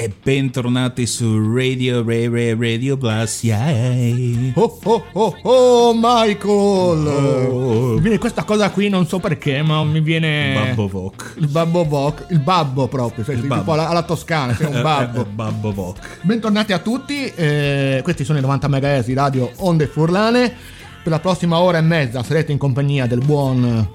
E bentornati su Radio Ray Ray Radio Blast. Yay. Oh oh oh oh Michael! Oh. Viene questa cosa qui, non so perché, ma mi viene. Babbo Voc. Il babbo Voc, il babbo proprio, cioè, Il tipo babbo. alla, alla toscana, sei un babbo. Eh, Babbo Voc. Bentornati a tutti, eh, questi sono i 90 MHz di radio Onde Furlane. Per la prossima ora e mezza sarete in compagnia del buon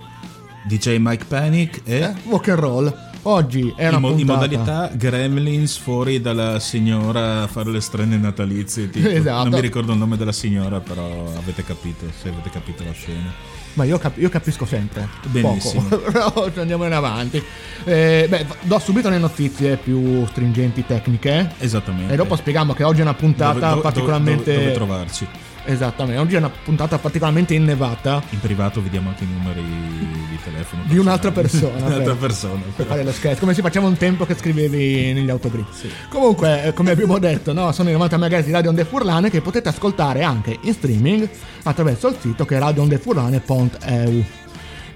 DJ Mike Panic e eh, rock and roll. Oggi è una in, mo- in modalità Gremlins fuori dalla signora a fare le strane natalizie. Tipo. Esatto. Non mi ricordo il nome della signora, però avete capito, se avete capito la scena. Ma io, cap- io capisco sempre. Benissimo. Poco. Però andiamo in avanti. Eh, beh, do subito le notizie più stringenti tecniche. Esattamente. E dopo spieghiamo che oggi è una puntata Dove- dove- particolarmente. Dove, dove trovarci? Esattamente, oggi è una puntata particolarmente innevata In privato vi diamo anche i numeri di telefono. di un'altra persona. Di un'altra per- persona. Per però. fare lo scherzo, come si faceva un tempo che scrivevi negli autogrill. Comunque, eh, come abbiamo detto, no, sono i 90 MHz di Radio Onde Furlane che potete ascoltare anche in streaming attraverso il sito che è radioondefurlane.eu.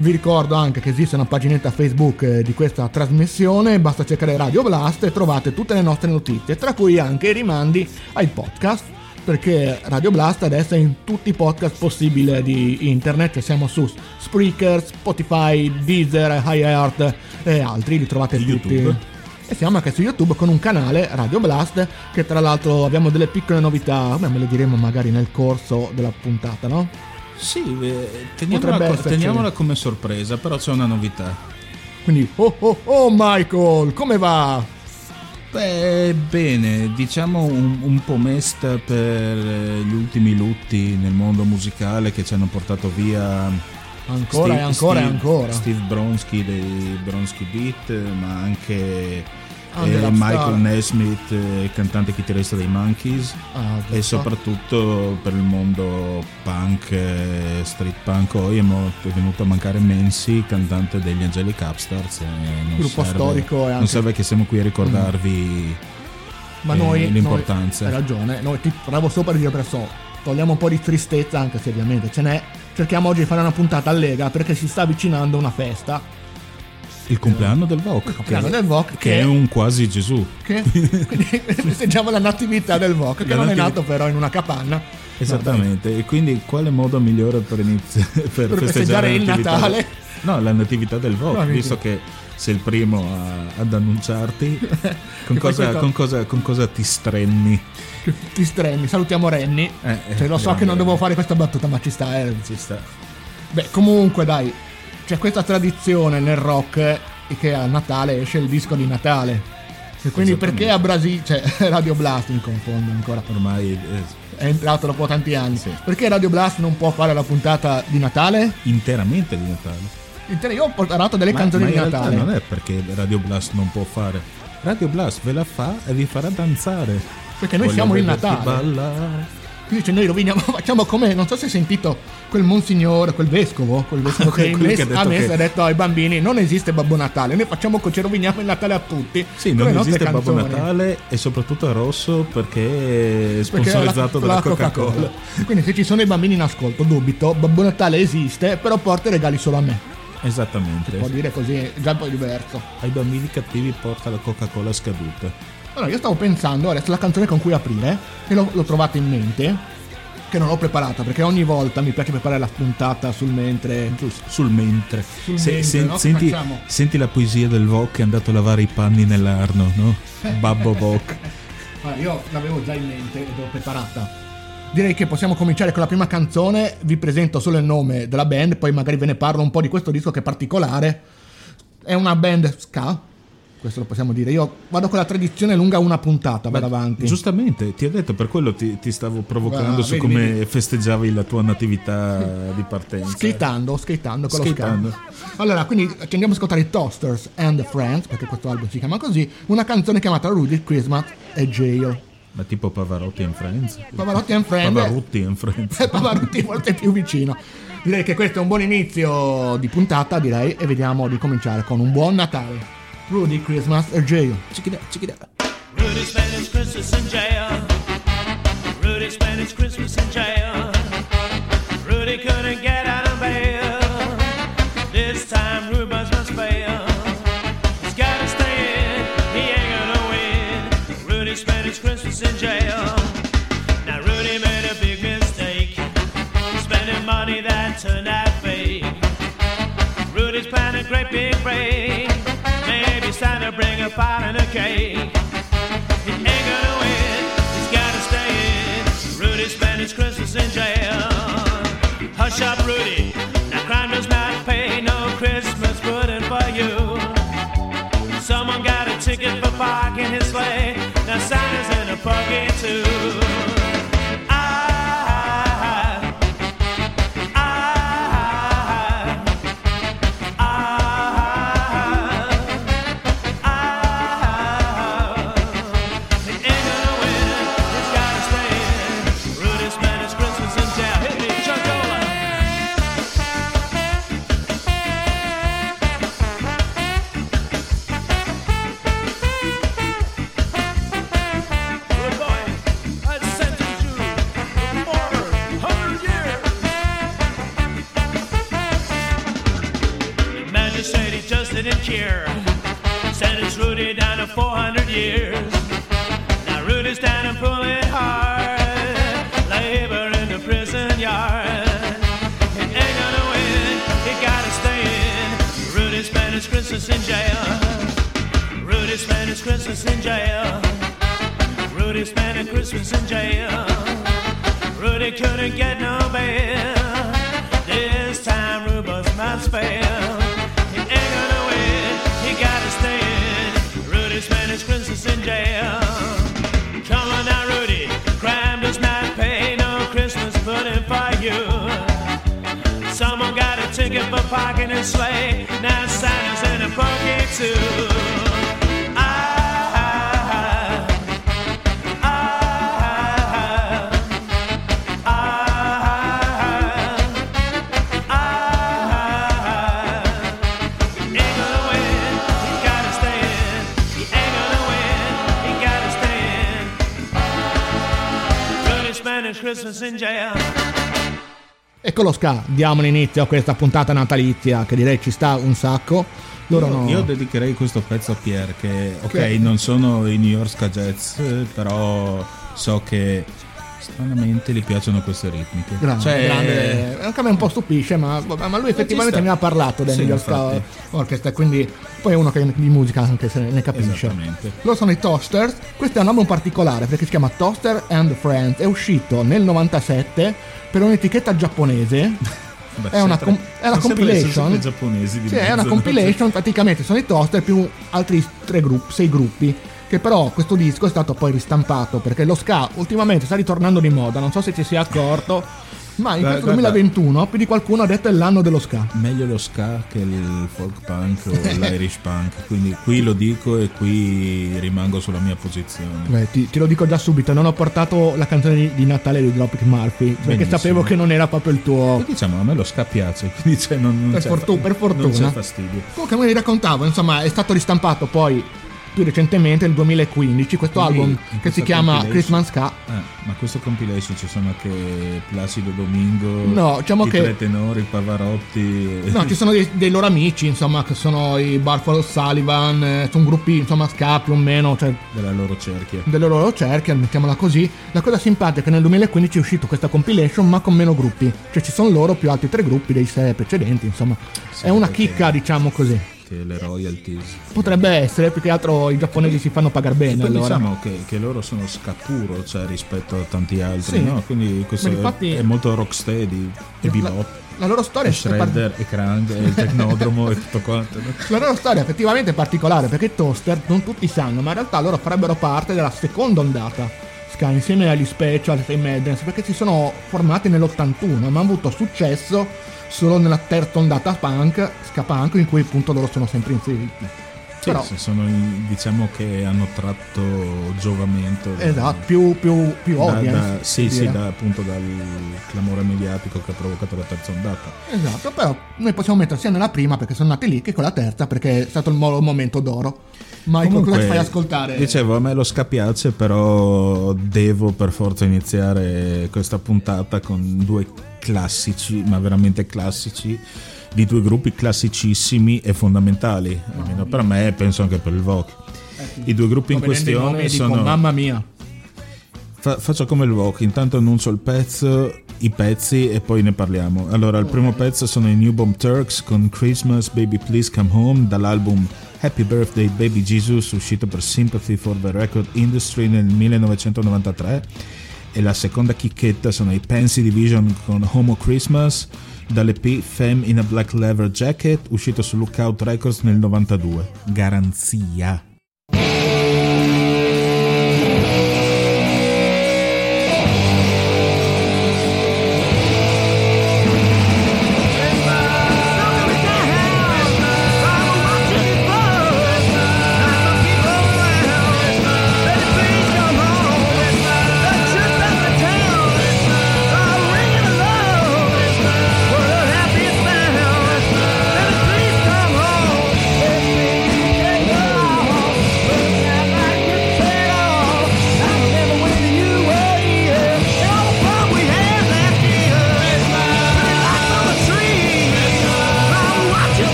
Vi ricordo anche che esiste una paginetta Facebook eh, di questa trasmissione, basta cercare Radio Blast e trovate tutte le nostre notizie, tra cui anche i rimandi ai podcast, perché Radio Blast adesso è in tutti i podcast possibili di internet, cioè siamo su Spreaker, Spotify, Deezer, iHeart e altri, li trovate tutti. YouTube. E siamo anche su YouTube con un canale Radio Blast, che tra l'altro abbiamo delle piccole novità, beh, me le diremo magari nel corso della puntata, no? Sì, eh, teniamola, teniamola come sorpresa, però c'è una novità. Quindi, oh oh oh Michael, come va? Beh, bene, diciamo un, un po' mesta per eh, gli ultimi lutti nel mondo musicale che ci hanno portato via Ancora e ancora e Steve- ancora. Steve Bronsky dei Bronsky Beat, ma anche eh, Rockstar. Michael Nesmith, eh, cantante chitarrista dei Monkeys. Ah, E soprattutto per il mondo punk, eh, street punk, poi è, mo- è venuto a mancare Mansi, cantante degli Angelic Upstarts. Gruppo serve- storico e Non anche- serve che siamo qui a ricordarvi Ma eh, noi, l'importanza. noi- hai ragione, noi ti bravo sopra di adesso togliamo un po' di tristezza anche se ovviamente ce n'è. Cerchiamo oggi di fare una puntata allega perché si sta avvicinando una festa il compleanno del Vogue, Il compleanno che, del Vogue, che che- è un quasi Gesù. che quindi festeggiamo la natività del Voc che La non è nativi- nato però in una capanna. Esattamente, e quindi quale modo migliore per, iniziare per, Per festeggiare il Natale? No, la natività del Vogue, No, visto che sei il primo a- ad annunciarti, con cosa, con, cosa, con cosa ti strenni? Ti strenni, salutiamo Renny. Eh, eh, Cioè, lo so che non dovevo Renny. fare questa battuta, ma ci sta. eh. Ci sta. Beh, comunque, dai, c'è questa tradizione nel rock eh, che a Natale esce il disco di Natale. Quindi perché a Brasile, cioè Radio Blast mi confondo ancora, Ormai eh, è entrato dopo tanti anni. Sì. Perché Radio Blast non può fare la puntata di Natale? interamente di Natale. Inter- Io ho portato delle Ma, canzoni ma di Natale. non è perché Radio Blast non può fare. Radio Blast ve la fa e vi farà danzare. Perché noi Voglio siamo il Natale. ballare. Quindi cioè, noi roviniamo, facciamo come, non so se hai sentito quel monsignore, quel vescovo, quel vescovo che, Quello che ha messo che- ha detto ai bambini non esiste Babbo Natale, noi facciamo ci roviniamo il Natale a tutti. Sì, non esiste Babbo canzoni. Natale e soprattutto è rosso perché è Perché sponsorizzato la- dalla la Coca-Cola. Quindi se ci sono i bambini in ascolto, dubito, Babbo Natale esiste, però porta i regali solo a me. Esattamente. Può dire così, già un po' diverso. Ai bambini cattivi porta la Coca-Cola scaduta. Allora, io stavo pensando adesso la canzone con cui aprire, che l'ho, l'ho trovata in mente, che non l'ho preparata perché ogni volta mi piace preparare la spuntata sul mentre. Sul, mentre. Sul mentre, no? Che senti, senti la poesia del Voc che è andato a lavare i panni nell'Arno, no? Babbo Voc. Allora, io l'avevo già in mente ed l'ho preparata. Direi che possiamo cominciare con la prima canzone. Vi presento solo il nome della band, poi magari ve ne parlo un po' di questo disco che è particolare. È una band ska, questo lo possiamo dire. Io vado con la tradizione lunga una puntata, vado avanti. Giustamente, ti ho detto, per quello ti, ti stavo provocando Ah, su vedi, come vedi. festeggiavi la tua natività di partenza. Skateando, skateando con lo Skateando. ska. Allora, quindi ci andiamo a ascoltare i Toasters and the Friends, perché questo album si chiama così, una canzone chiamata Rudy Christmas e Jail. Ma tipo Pavarotti and Friends? Pavarotti and Friends. Pavarotti and Friends. Eh, Pavarotti forse più vicino. Direi che questo è un buon inizio di puntata, direi, e vediamo di cominciare con un buon Natale. Rudy Christmas e Jail. Check it out, check it out. Rudy spent his Christmas in jail. Rudy spent his Christmas in jail. Rudy couldn't get out of bail. This time Rubens must fail. He's gotta stay in, he ain't gonna win. Rudy spent his Christmas in jail. Now Rudy made a big mistake. Spending money that turned out fake. Rudy's planning a great big break. To bring a pie and a cake. He ain't gonna win, he's gotta stay in. Rudy spent his Christmas in jail. Hush up, Rudy. Now crime does not pay no Christmas pudding for you. Someone got a ticket for parking his sleigh. Now Santa's in a pocket too. Ska, diamo l'inizio a questa puntata natalizia che direi ci sta un sacco. Loro Io, no. io dedicherei questo pezzo a Pierre che, ok, Ok. non sono i New York eh, però so che stranamente gli piacciono queste ritmiche. Grande, Cioè, grande. Anche a me un po' stupisce, ma, ma lui effettivamente sta. mi ha parlato del Sì, New York infatti. Orchestra, quindi poi è uno che di musica anche se ne capisce. Loro sono i Toasters, questo è un album particolare perché si chiama Toaster and Friends, è uscito nel 97 per un'etichetta giapponese. Beh, È una com- è una compilation. giapponesi di Sì, è una mezzo, compilation, praticamente sono i Toaster più altri tre gruppi, sei gruppi. Che però questo disco è stato poi ristampato perché lo ska ultimamente sta ritornando di moda, non so se ci sia accorto. Ma in Guarda, questo guarda, 2021 più di qualcuno ha detto è l'anno dello ska. Meglio lo ska che il folk punk o l'Irish punk, quindi qui lo dico e qui rimango sulla mia posizione. Beh, ti, te lo dico già subito, non ho portato la canzone di, di Natale di Dropkick Murphy, perché Benissimo. sapevo che non era proprio il tuo... E diciamo, a me lo ska piace, quindi cioè, non, non Per c'è fortu- per fortuna. Non c'è fastidio. Comunque come vi raccontavo, insomma, è stato ristampato poi più recentemente nel 2015 questo Quindi, album che si chiama Christmas Ska. Ah, ma questo compilation ci sono anche Placido Domingo, No, diciamo i che- tre tenori, Pavarotti. No, ci sono dei, dei loro amici, insomma, che sono i Barfalo Sullivan, eh, sono gruppi, insomma, ska più o meno, cioè della loro cerchia. delle loro cerchie, mettiamola così. La cosa simpatica è che nel 2015 è uscito questa compilation, ma con meno gruppi. Cioè ci sono loro più altri tre gruppi dei sei precedenti, insomma. è una perché- chicca, diciamo così. Che le royalties. Potrebbe essere, più che altro i giapponesi si fanno pagare bene, Poi allora. diciamo che, che loro sono scapuro cioè, rispetto a tanti altri, Sì. no? Quindi questo è- infatti- è, molto rocksteady e bebop. La, la loro storia E è Shredder e Krang e il Tecnodromo e tutto quanto. La loro storia effettivamente è particolare perché Toaster non tutti sanno, ma in realtà loro farebbero parte della seconda ondata insieme agli Special e Madness perché si sono formati nell'81 ma hanno avuto successo solo nella terza ondata punk, ska punk, in cui appunto loro sono sempre inseriti. Sì, Però, sono diciamo che hanno tratto giovamento. da- esatto, più, più, più da- audience. da- sì, sì, da- appunto dal clamore mediatico che ha provocato la terza ondata. Esatto, però noi possiamo mettere sia nella prima perché sono nati lì che con la terza perché è stato il mo- momento d'oro. Cosa Comunque, ci fai ascoltare? Dicevo, a me lo ska piace, però devo per forza iniziare questa puntata con due classici, ma veramente classici, di due gruppi classicissimi e fondamentali, almeno per me e penso anche per il Vogue. I due gruppi in questione e dico, sono... mamma mia. Fa- faccio come il Vogue, intanto annuncio il pezzo, i pezzi e poi ne parliamo. Allora, il primo pezzo sono i New Bomb Turks con Christmas Baby Please Come Home dall'album Happy Birthday Baby Jesus uscito per Sympathy for the Record Industry nel 1993 e la seconda chicchetta sono i Pansy Division con Homo Christmas dall'EP Femme in a Black Leather Jacket uscito su Lookout Records nel 92. Garanzia.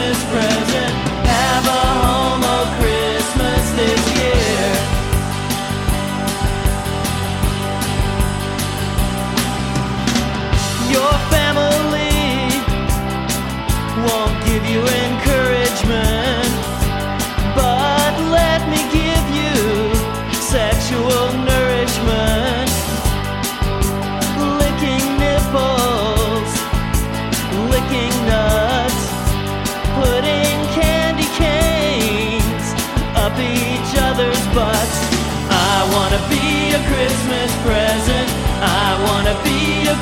Your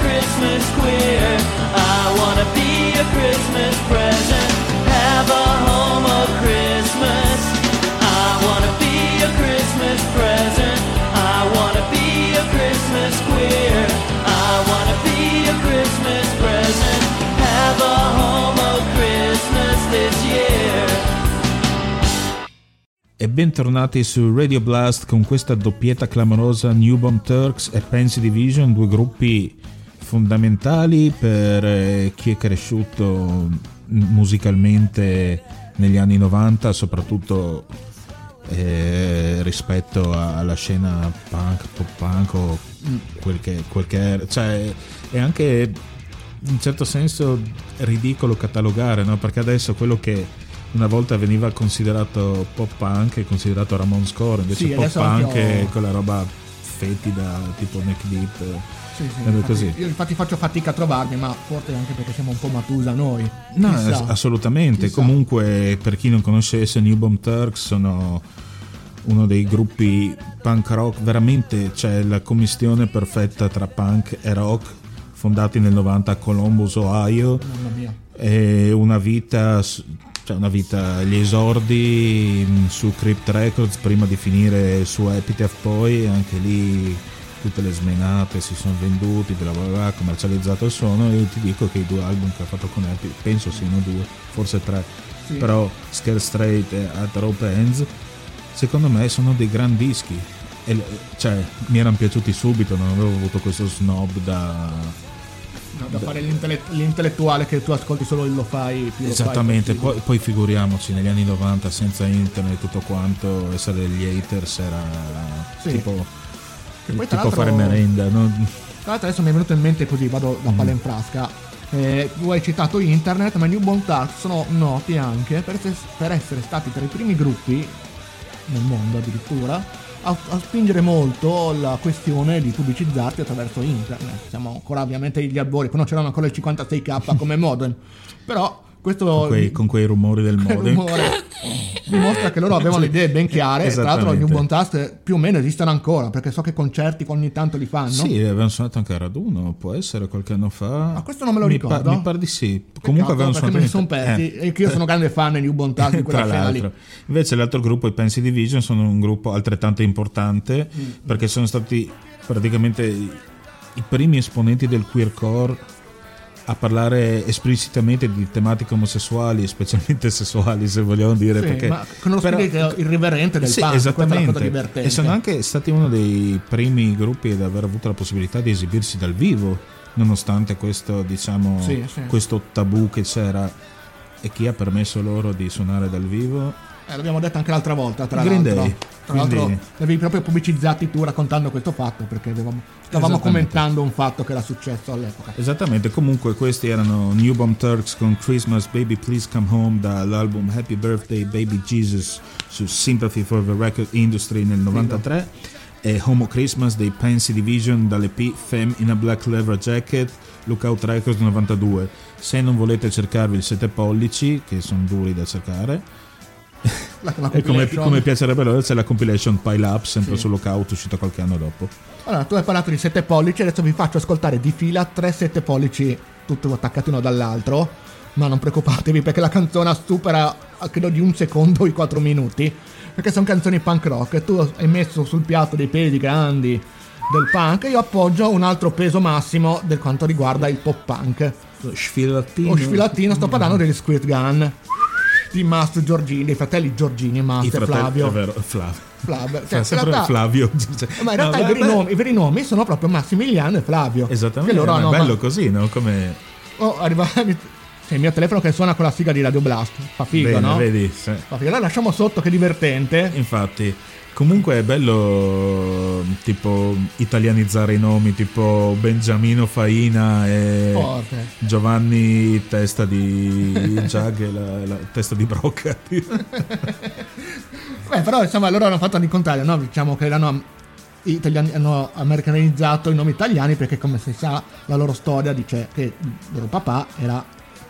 Christmas queer. I wanna be a Christmas present. Have a homo Christmas. I wanna be a Christmas present. I wanna be a Christmas queer. I wanna be a Christmas present. Have a homo Christmas this year. E bentornati su Radio Blast con questa doppietta clamorosa New Bomb Turks e Pansy Division, due gruppi fondamentali per eh, chi è cresciuto musicalmente negli anni 90, soprattutto eh, rispetto alla scena punk, pop punk o quel che, quel che era. Cioè, è anche in un certo senso ridicolo catalogare, no? perché adesso quello che una volta veniva considerato pop punk è considerato Ramon Score, invece Sì, pop punk è quella roba fetida tipo neck deep. Sì, sì, infatti. Io infatti faccio fatica a trovarmi, ma forse anche perché siamo un po' matusa noi. No, Chissà. ass- assolutamente. Chissà. Comunque, per chi non conoscesse New Bomb Turks, sono uno dei gruppi punk rock, veramente c'è la commistione perfetta tra punk e rock, fondati nel 90 a Columbus, Ohio. Mamma mia. E una vita, cioè una vita, gli esordi mh, su Crypt Records prima di finire su Epitaph poi, anche lì tutte le smenate si sono venduti, bla bla bla, commercializzato il suono e ti dico che i due album che ha fatto con Epic, penso siano due, forse tre, Sì. però Scare Straight e At Rope Ends, secondo me sono dei gran dischi. E, cioè, mi erano piaciuti subito, non avevo avuto questo snob da No, da fare l'intellett- l'intellettuale che tu ascolti solo il lo fai più lo fai Esattamente, poi, poi figuriamoci negli anni 90 senza internet e tutto quanto, essere degli haters era Sì. tipo, poi, tipo l'altro- fare merenda. no? Tra l'altro adesso mi è venuto in mente così, vado Mm. da palla in frasca. Eh, tu hai citato internet, ma i New Born Tarts sono noti anche per essere, per essere stati tra i primi gruppi nel mondo addirittura a, a spingere molto la questione di pubblicizzarti attraverso internet. Siamo ancora ovviamente gli albori, quando c'erano ancora il 56k come modem, però questo Con quei, con quei rumori del modem. dimostra che loro avevano le idee ben chiare e tra l'altro i New Esattamente. Born Tarts più o meno esistono ancora perché so che concerti ogni tanto li fanno. Sì, avevano suonato anche a Raduno, può essere qualche anno fa. Ma questo non me lo mi pa- ricordo. mi pare di sì. Comunque avevano perché suonato me ne sono persi eh. e io sono grande fan dei New Born Tarts di quella scena lì. invece l'altro gruppo, i Pansy Division, sono un gruppo altrettanto importante Mm. perché sono stati praticamente i i primi esponenti del queercore a parlare esplicitamente di tematiche omosessuali, specialmente sessuali, se vogliamo dire. Sì, perché, ma con uno però- spirito irriverente del sì, punk, esattamente. E sono anche stati uno dei primi gruppi ad aver avuto la possibilità di esibirsi dal vivo, nonostante questo, diciamo, Sì, sì. questo tabù che c'era e chi ha permesso loro di suonare dal vivo Eh, l'abbiamo detto anche l'altra volta, tra Green l'altro. Day. Tra l'altro Quindi- l'avevi proprio pubblicizzati tu raccontando questo fatto perché avevamo- stavamo commentando un fatto che era successo all'epoca. Esattamente, comunque questi erano New Bomb Turks con Christmas Baby Please Come Home dall'album Happy Birthday Baby Jesus su Sympathy for the Record Industry nel 93 e Homo Christmas dei Pansy Division dall'EP Femme in a Black Leather Jacket Lookout Records 92. Se non volete cercarvi il 7 pollici, che sono duri da cercare, La, la e come, come piacerebbe loro c'è la compilation Pile Up, sempre Sì. su Lookout, uscita qualche anno dopo. Allora, tu hai parlato di 7 pollici, adesso vi faccio ascoltare di fila 3 7 pollici, tutti attaccati uno dall'altro. Ma non preoccupatevi perché la canzone supera, credo, di un secondo i 4 minuti. Perché sono canzoni punk rock e tu hai messo sul piatto dei pesi grandi del punk e io appoggio un altro peso massimo del quanto riguarda il pop punk. Sfilattino. O sfilattino, sto parlando degli Squid Gun di Mast Giorgini, dei fratelli Giorgini Mast e Flavio. è vero, Flavio. Flavio. Cioè, sempre realtà- Flavio. ma in realtà No, i, veri beh, nomi, i veri nomi sono proprio Massimiliano e Flavio. Esattamente, Che loro ma hanno è bello così, no? Come Oh, arriva C'è il mio telefono che suona con la sigla di Radio Blast. Fa figo, bene, no? vedi? sì. Fa figo. Allora lasciamo sotto che divertente. Infatti, comunque è bello tipo italianizzare i nomi, tipo Beniamino Faina e Forte. Giovanni testa di Jag e la, la testa di Brocca. Beh, però insomma loro hanno fatto di contrario, no? Diciamo che l'hanno italiani hanno americanizzato i nomi italiani perché come si sa la loro storia dice che il loro papà era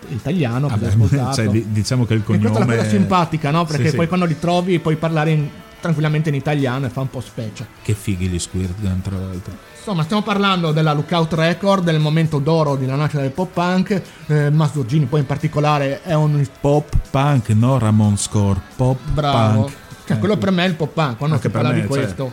italiano, sposato. cioè, di- diciamo che il E questa è la cognome cosa simpatica, no? Perché Sì, sì. poi quando li trovi puoi parlare in- tranquillamente in italiano e fa un po' specie. Che fighi gli Squirt Gun, tra l'altro. Insomma, stiamo parlando della Lookout Record, del momento d'oro della nascita del pop punk. Eh, Mas Giorgini poi in particolare è un Pop punk, no Ramon Score, pop bravo. punk. Cioè, Eh, quello per me è il pop punk, quando Anche si parla me, di cioè. questo.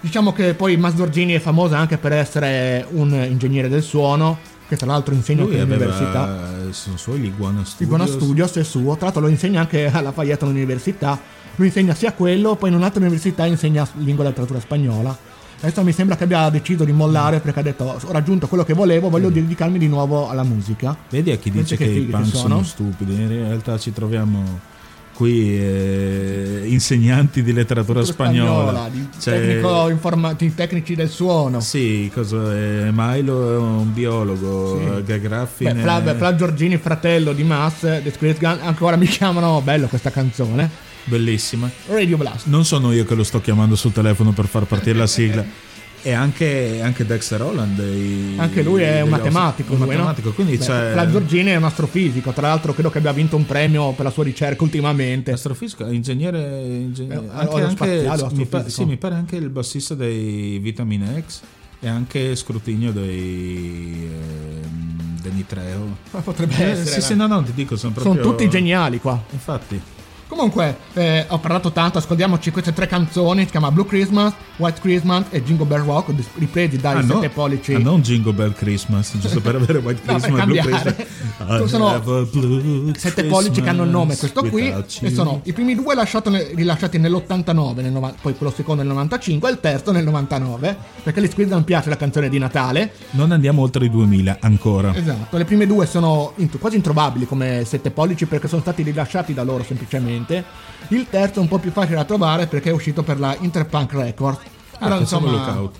Diciamo che poi Mas Giorgini è famosa anche per essere un ingegnere del suono, che tra l'altro insegna anche all'università. sono suoi l'Iguana Studios. Iguana Studios è suo, tra l'altro lo insegna anche alla Fayette all'università. Lui insegna sia quello, poi in un'altra università insegna lingua e letteratura spagnola. Adesso mi sembra che abbia deciso di mollare perché ha detto ho raggiunto quello che volevo, voglio dedicarmi di nuovo alla musica. Vedi a chi dice che che, i punk sono? sono stupidi, in realtà ci troviamo qui eh, insegnanti di letteratura spagnola. di, Cioè, tecnico informa- di tecnici del suono. Sì, cosa è? Milo è un biologo, Sì. eh, Gag Raffin Beh, è- Fla, Fla Giorgini, fratello di Mass, The Squid Gun, ancora mi chiamano bello questa canzone. Bellissima. Radio Blast. Non sono io che lo sto chiamando sul telefono per far partire la sigla. E anche, anche Dexter Holland. Anche lui è un matematico, un lui, no? matematico, quindi Beh, c'è Fla Giorgini è un astrofisico, tra l'altro credo che abbia vinto un premio per la sua ricerca ultimamente. astrofisico, ingegnere, ingegnere Eh, anche, anche, mi, pa- astrofisico? sì, mi pare anche il bassista dei Vitamin X e anche scrutinio dei ehm, dei Nitreo. Ma Potrebbe Eh, essere. sì, eh. sì, no, no, ti dico, sono Sono proprio tutti geniali qua. Infatti, Comunque, eh, ho parlato tanto, ascoltiamoci queste tre canzoni, si chiama Blue Christmas, White Christmas e Jingle Bell Rock, ripresi dai ah, no, sette pollici. ah, non Jingle Bell Christmas, giusto per avere White No, Christmas, Blue cambiare. Christmas. Sono I have a blue Sette pollici che hanno il nome, questo qui, e sono i primi due lasciato ne- rilasciati nell'89, nel poi quello secondo nel 95 e il terzo nel 99, perché gli Squid non piace la canzone di Natale. Non andiamo oltre i 2000 ancora. Esatto, le prime due sono int- quasi introvabili come sette pollici perché sono stati rilasciati da loro semplicemente. Il terzo è un po' più facile da trovare perché è uscito per la Interpunk Records. Ah, pensavo Lookout.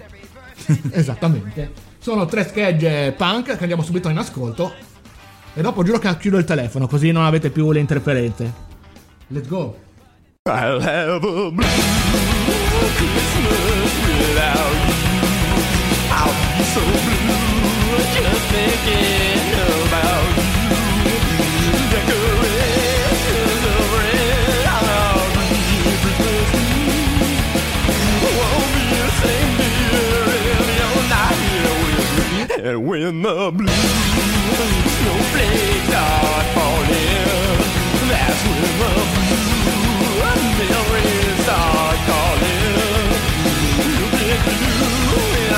Esattamente. Sono tre schegge punk che andiamo subito in ascolto. E dopo giuro che chiudo il telefono così non avete più le interferenze. Let's go. I'll have a blue Christmas without you. I'll be so blue And when the blue snowflakes start falling, that's when the blue memories start calling. You get blue and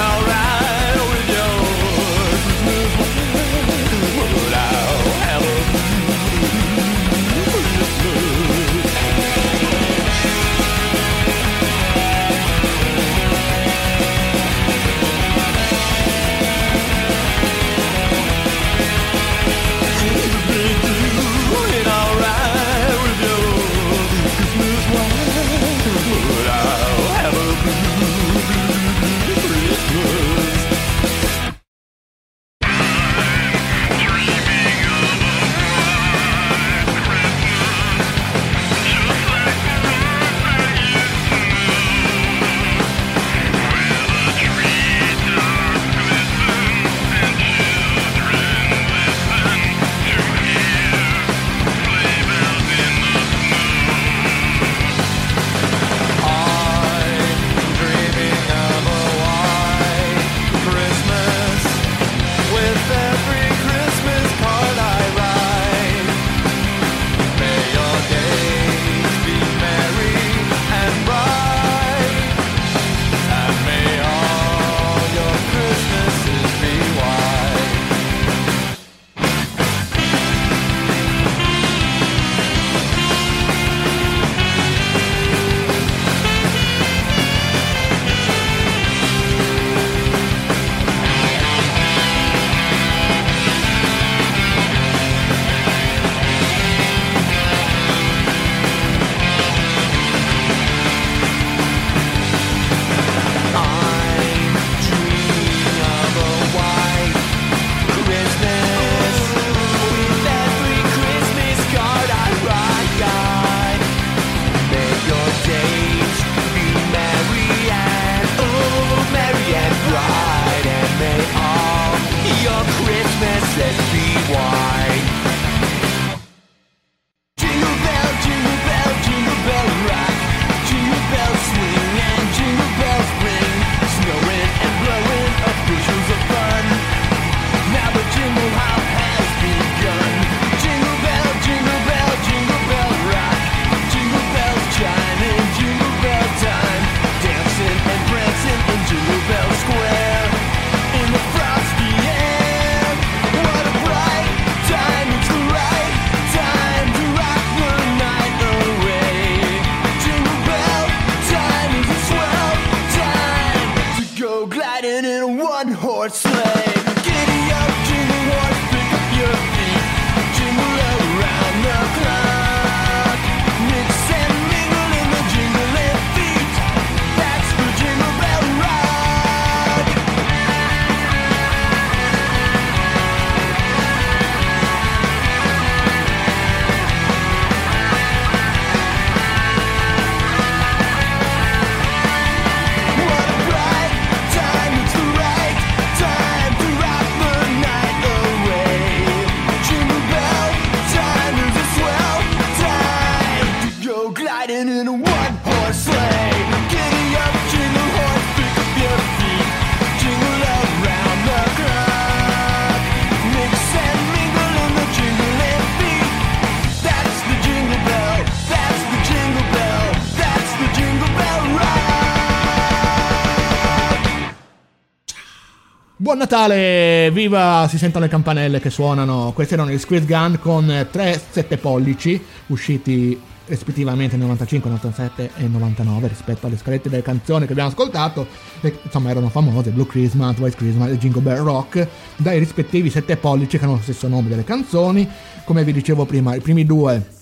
Natale! Viva! Si sentono le campanelle che suonano. Questi erano gli Squid Gun con 3 7 pollici usciti rispettivamente nel 95, 97 e 99 rispetto alle scalette delle canzoni che abbiamo ascoltato e, insomma erano famose Blue Christmas, White Christmas e Jingle Bell Rock dai rispettivi 7 pollici che hanno lo stesso nome delle canzoni come vi dicevo prima i primi due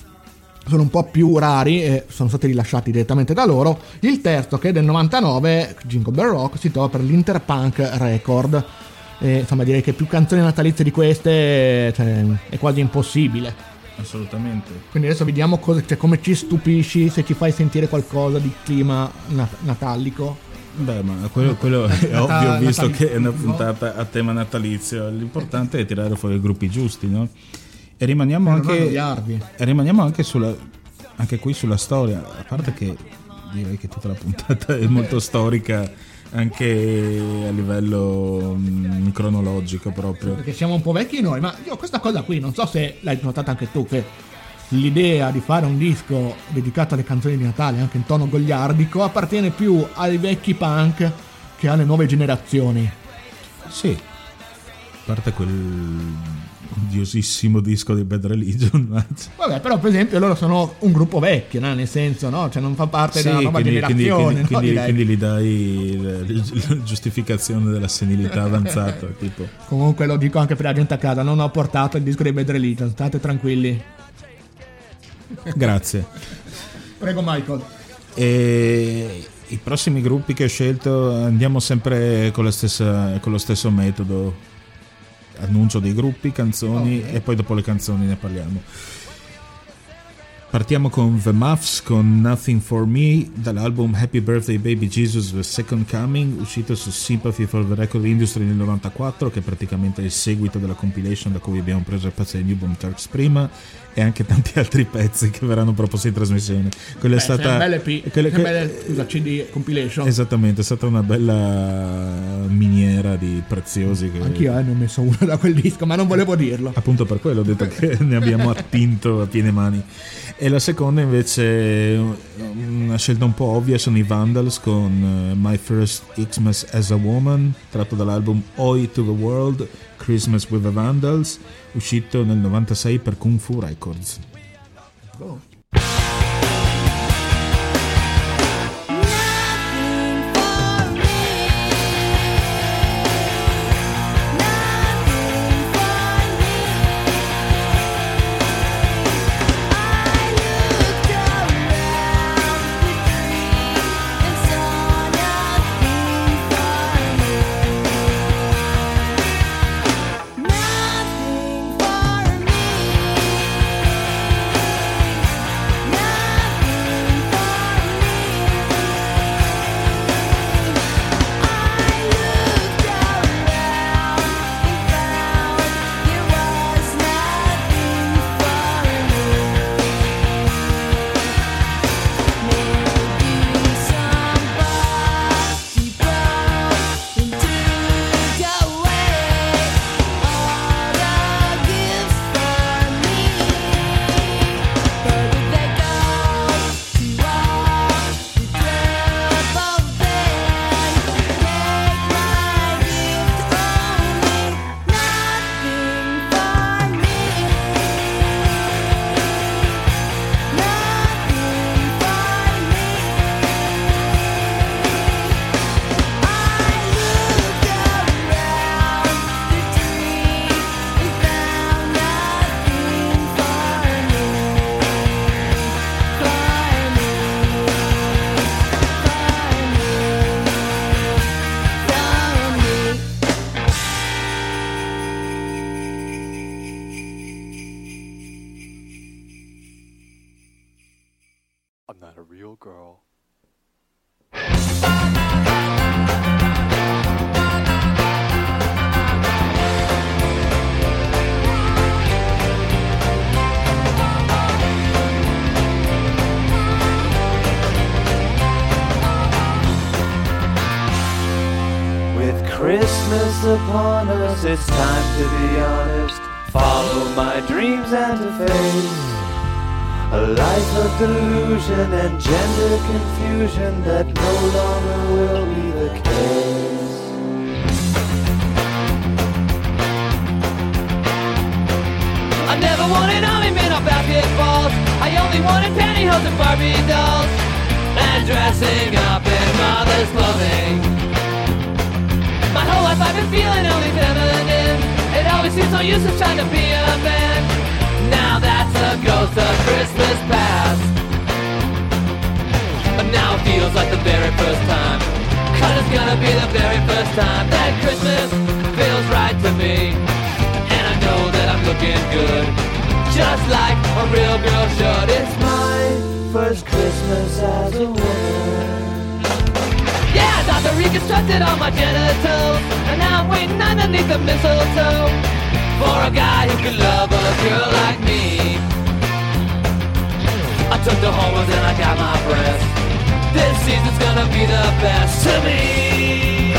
sono un po' più rari e sono stati rilasciati direttamente da loro. Il terzo, che è del 99, Jingle Bell Rock, si trova per l'Interpunk Record. E, insomma, direi che più canzoni natalizie di queste cioè, è quasi impossibile. Assolutamente. Quindi adesso vediamo cosa, cioè, come ci stupisci se ci fai sentire qualcosa di clima na- natalico. Beh, ma quello, quello è Natale- ovvio visto che è una natalizio. puntata a tema natalizio. L'importante è tirare fuori i gruppi giusti, no? E rimaniamo non anche, e rimaniamo anche, sulla, anche qui sulla storia. A parte che direi che tutta la puntata è molto storica anche a livello mm, cronologico proprio. Perché siamo un po' vecchi noi, ma io questa cosa qui, non so se l'hai notata anche tu, che l'idea di fare un disco dedicato alle canzoni di Natale, anche in tono goliardico, appartiene più ai vecchi punk che alle nuove generazioni. Sì, a parte quel odiosissimo disco di Bad Religion, Vabbè, però per esempio loro sono un gruppo vecchio, no? nel senso, no? Cioè non fa parte Sì, della nuova quindi, generazione, quindi- no? quindi- Direi. quindi gli dai la, la giustificazione della senilità avanzata, tipo. Comunque lo dico anche per la gente a casa, non ho portato il disco dei Bad Religion, state tranquilli. Grazie. Prego Michael. E i prossimi gruppi che ho scelto andiamo sempre con, stessa- con lo stesso metodo. Annuncio dei gruppi, canzoni Ok. e poi dopo le canzoni ne parliamo. Partiamo con The Muffs con Nothing For Me dall'album Happy Birthday Baby Jesus The Second Coming uscito su Sympathy for the Record Industry nel 94 che è praticamente il seguito della compilation da cui abbiamo preso il pezzo di New Bomb Turks prima e anche tanti altri pezzi che verranno proposti in trasmissione. Quella è Beh, stata sei un bel EP, quella- belle, scusa, CD compilation. Esattamente, è stata una bella miniera di preziosi che Anch'io eh, ne ho messo uno da quel disco, ma non volevo dirlo. Appunto per quello ho detto che ne abbiamo attinto a piene mani. E la seconda invece, una scelta un po' ovvia, sono i Vandals con eh, My First Xmas as a Woman, tratto dall'album Oi to the World, Christmas with the Vandals, uscito nel 96 per Kung Fu Records. Nothing should. It's my first Christmas as a woman. Yeah, Dr. reconstructed all my genitals And now I'm waiting underneath the mistletoe For a guy who can love a girl like me I took the hormones and I got my breath This season's gonna be the best to me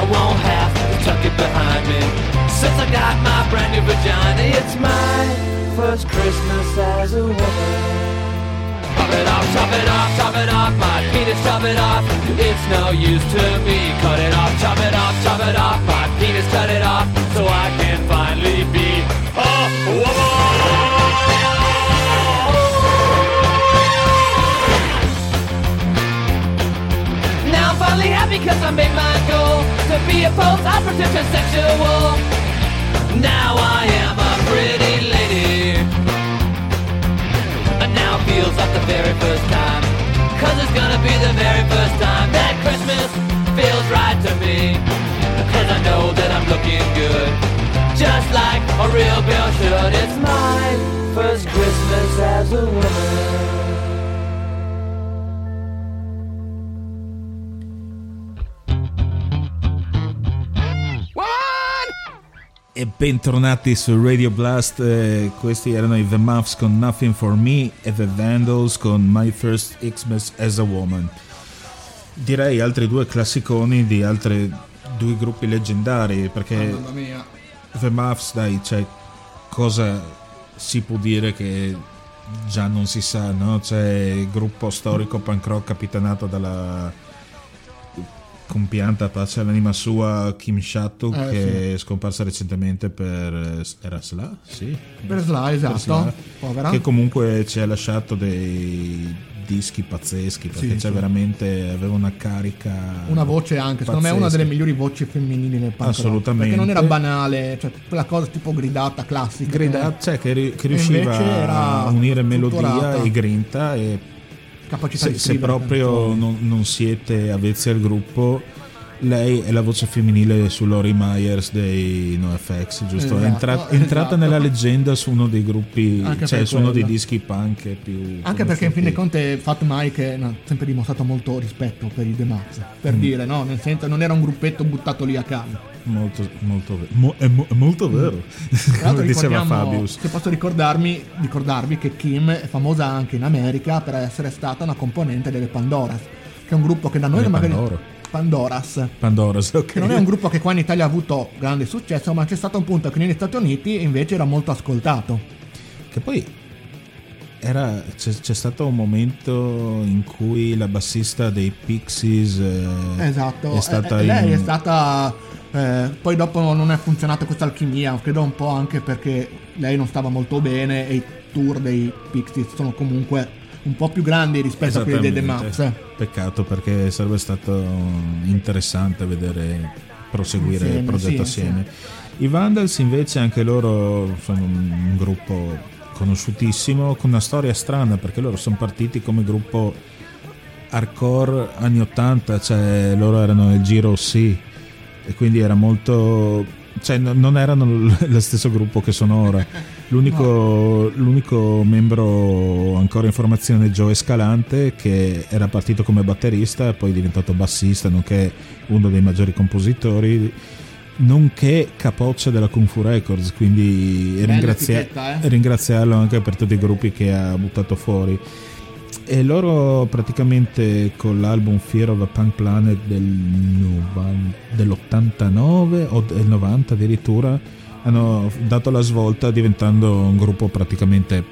I won't have to tuck it behind me Since I got my brand new vagina It's my first Christmas as a woman Chop it off, chop it off, chop it off, my penis, chop it off. It's no use to me. Cut it off, chop it off, chop it off, my penis, cut it off, so I can finally be a woman. Now I'm finally happy cause I made my goal to be a post-operative transsexual. Now I am a pretty lady. And now feels like the very first time. Cause it's gonna be the very first time That Christmas feels right to me. Cause I know that I'm looking good. Just like a real girl should. It's my first Christmas as a woman E bentornati su Radio Blast, eh, questi erano i The Muffs con Nothing For Me e The Vandals con My First Xmas as a Woman. Direi altri due classiconi di altri due gruppi leggendari, perché mia. The Muffs, dai, cioè, cosa si può dire che già non si sa, no? C'è il gruppo storico punk rock capitanato dalla compianta pace all'anima sua Kim Shattuck Eh, che è scomparsa recentemente per era Sla? Sì. Per Sla, Per esatto. Sla, Povera. che comunque ci ha lasciato dei dischi pazzeschi perché Sì, c'è sì. veramente aveva una carica Una voce anche, secondo me è una pazzesca. delle migliori voci femminili nel punk rock, Assolutamente. Perché non era banale, cioè quella cosa tipo gridata classica. Grida- cioè che, che riusciva a unire melodia e grinta e Capacità se, di se scrivere proprio canzoni. non, non siete avvezzi al gruppo lei è la voce femminile su Lori Myers dei NoFX giusto? è Esatto, entra- è entrata esatto. nella leggenda su uno dei gruppi Anche cioè su uno dei dischi punk più Anche perché in fin dei conti Fat Mike ha sempre dimostrato molto rispetto per i The Max, per Mm. dire, no? Nel senso non era un gruppetto buttato lì a caso. molto, molto vero Mo- è, mo- è molto vero Tra l'altro come diceva Fabius Se posso ricordarmi, ricordarvi che Kim è famosa anche in America per essere stata una componente delle Pandoras, che è un gruppo che da noi Le magari... Pandoro. Pandoras. Pandoras ok Che non è un gruppo che qua in Italia ha avuto grande successo, ma c'è stato un punto che negli Stati Uniti invece era molto ascoltato. Che poi era, c'è, c'è stato un momento in cui la bassista dei Pixies eh, Esatto, è stata eh, lei in- è stata. eh, poi dopo non è funzionata questa alchimia, credo un po' anche perché lei non stava molto bene e i tour dei Pixies sono comunque un po' più grandi rispetto a quelli dei The. Maps. Peccato perché sarebbe stato interessante vedere proseguire Insieme, il progetto sì, assieme. I Vandals invece anche loro sono un gruppo conosciutissimo con una storia strana perché loro sono partiti come gruppo hardcore anni 80, cioè loro erano il Giro C e quindi era molto cioè no- non erano lo stesso gruppo che sono ora. L'unico, l'unico membro ancora in formazione è Joe Escalante che era partito come batterista e poi è diventato bassista, nonché uno dei maggiori compositori, nonché capoccia della Kung Fu Records, quindi ringrazia- eh. ringraziarlo anche per tutti i gruppi che ha buttato fuori. E loro praticamente con l'album Fear of a Punk Planet del novan- dell'89 o del 90 addirittura hanno dato la svolta diventando un gruppo praticamente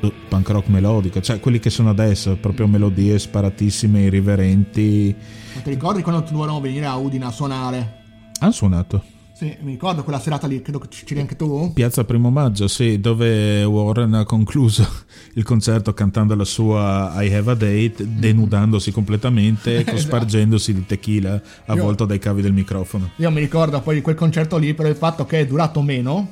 eh, punk rock melodico, cioè quelli che sono adesso, proprio melodie sparatissime, irriverenti. Ma ti ricordi quando dovevano venire a Udine a suonare? Hanno suonato. Sì, mi ricordo quella serata lì, credo che c'eri anche tu. Piazza Primo Maggio, sì, dove Warren ha concluso il concerto cantando la sua I Have a Date, denudandosi completamente, cospargendosi di tequila avvolto dai cavi del microfono. Io mi ricordo poi di quel concerto lì per il fatto che è durato meno,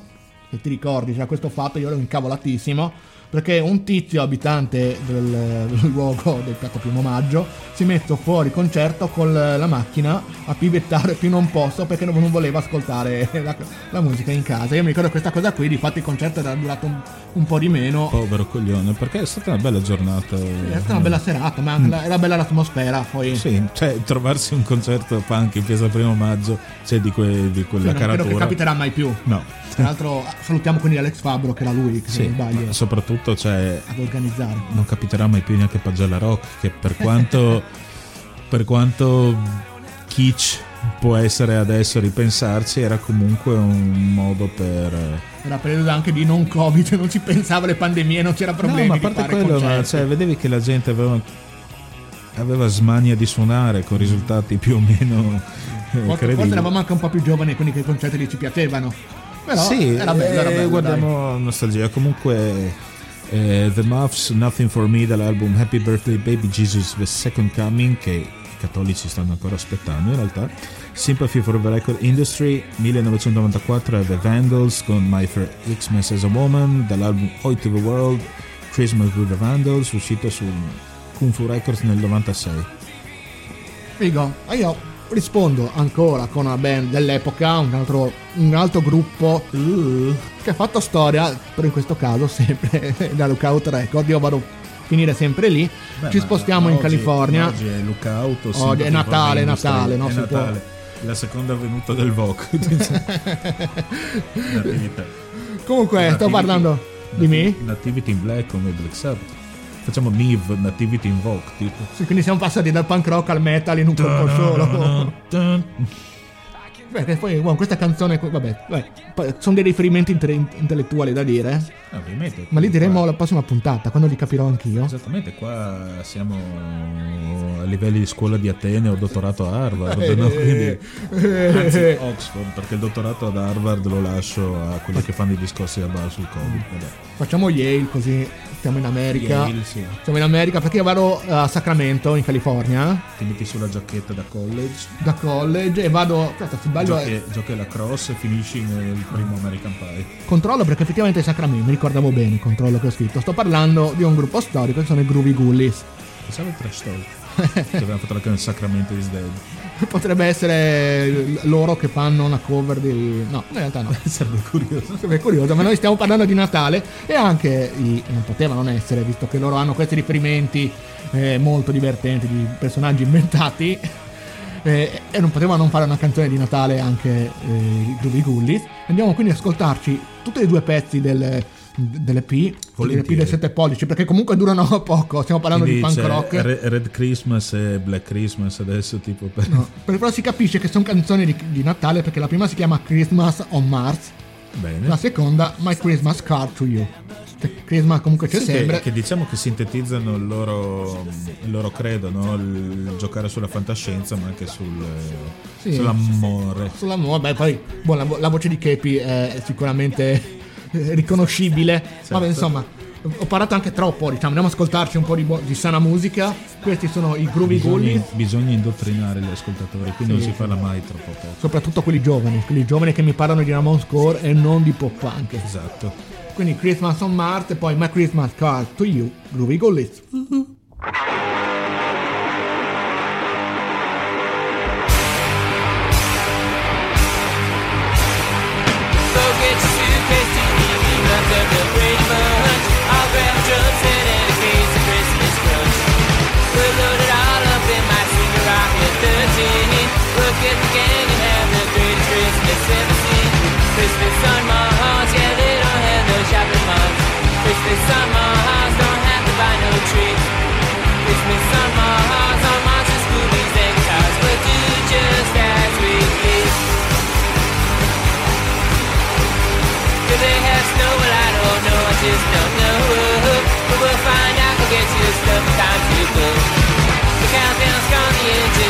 se ti ricordi, c'era questo fatto, io ero incavolatissimo, perché un tizio abitante del, del luogo del Piazza Primo Maggio si è messo fuori concerto con la macchina a pivettare più non posso perché non voleva ascoltare la, la musica in casa. Io mi ricordo questa cosa qui, difatti il concerto era durato un, un po' di meno. Povero coglione, perché è stata una bella giornata. È stata una bella serata, ma la- era bella l'atmosfera. Poi Sì, cioè trovarsi un concerto punk in Piazza Primo Maggio, c'è di, que- di quella non credo che caratura. capiterà mai più. No, Tra l'altro salutiamo quindi Alex Fabro che era lui che se sì, non sbaglio soprattutto cioè, ad organizzare. non capiterà mai più neanche Pagella Rock, che per quanto, per quanto kitsch può essere adesso ripensarci, era comunque un modo per... Era periodo anche di non covid, non si pensava alle pandemie, non c'era problemi no, ma a parte quello, ma, cioè, vedevi che la gente aveva, aveva smania di suonare con risultati più o meno eh, forse, credibili. forse eravamo anche un po' più giovani, quindi che i concerti lì ci piacevano. Però sì, era bello, era eh, bello. guardiamo nostalgia. Comunque, eh, The Muffs, Nothing for Me dall'album Happy Birthday Baby Jesus, The Second Coming, che i cattolici stanno ancora aspettando in realtà. Sympathy for the Record Industry 1994 e The Vandals con My Fair Xmas as a Woman dall'album Oi to the World Christmas with the Vandals uscito su Kung Fu Records nel 96 dai. Figo. Ma io rispondo ancora con una band dell'epoca, un altro, un altro gruppo uh, che ha fatto storia, però in questo caso sempre da Lookout Record. Io vado a finire sempre lì. ci spostiamo in Oggi- California. oggi è Lookout o è Natale? Natale, no, è si può- Natale. la seconda venuta del VOC. Comunque, sto Nativity- parlando di me. Nativity in Black come Black Sabbath facciamo Niv Nativity in Vogue tipo Sì, quindi siamo passati dal punk rock al metal in un colpo solo. Beh, poi wow, questa canzone, vabbè, vabbè, sono dei riferimenti intellettuali da dire. Ah, ovviamente Ma li diremo qua- alla prossima puntata, quando li capirò anch'io. esattamente qua siamo a livelli di scuola di Atene o dottorato a Harvard no? Eh, Quindi- anzi Oxford perché il dottorato ad Harvard lo lascio a quelli che fanno i discorsi a bar sul Covid vabbè. Facciamo Yale così stiamo in America. Yale, sì. Siamo in America perché io vado a Sacramento, in California, ti metti sulla giacchetta da college da college e vado... Aspetta, se sbaglio... giochi, giochi alla cross e finisci nel primo American Pie Controllo perché effettivamente è Sacramento, mi ricordavo bene il controllo che ho scritto. Sto parlando di un gruppo storico che sono i Groovy Gullies. pensavo il trash talk che abbiamo fatto la canzone Sacramento is Dead Potrebbe essere loro che fanno una cover di... No, in realtà no. sarebbe curioso Sarebbe curioso, ma noi stiamo parlando di Natale e anche i, non poteva non essere, visto che loro hanno questi riferimenti eh, molto divertenti di personaggi inventati. eh, e non poteva non fare una canzone di Natale anche eh, i Groovy Gullies. Andiamo quindi ad ascoltarci tutti e due pezzi del, dell'EP Volentieri. del 7 pollici, perché comunque durano poco. Stiamo parlando Quindi di punk rock. Re- Red Christmas e Black Christmas adesso tipo per... No, però si capisce che sono canzoni di, di Natale perché la prima si chiama Christmas on Mars, Bene. la seconda My Christmas Card to You. Christmas comunque c'è Sì, sempre. che, che diciamo che sintetizzano il loro, il loro credo, no? il giocare sulla fantascienza ma anche sul, Sì. sull'amore. Sull'amore, beh, poi la, vo- la voce di Kepi è sicuramente eh, riconoscibile. Vabbè, insomma, ho parlato anche troppo, diciamo, andiamo ad ascoltarci un po' di, bu- di sana musica. Questi sono i Groovy Gully, bisogna indottrinare gli ascoltatori, quindi non si parla mai troppo poco. soprattutto quelli giovani, quelli giovani che mi parlano di Ramon Score e non di pop punk. Esatto. Quindi Christmas on Mars e poi My Christmas Card to You, Groovy Gully. Christmas on Mars, yeah, they don't have no shopping malls. Christmas on Mars, don't have to buy no trees. Christmas on Mars, on Mars is movies and guitars, but do just as we please. Do they have snow? Well, I don't know, I just don't know. But we'll find out, go get you a stuff, time to go. The countdown's gone, the engine's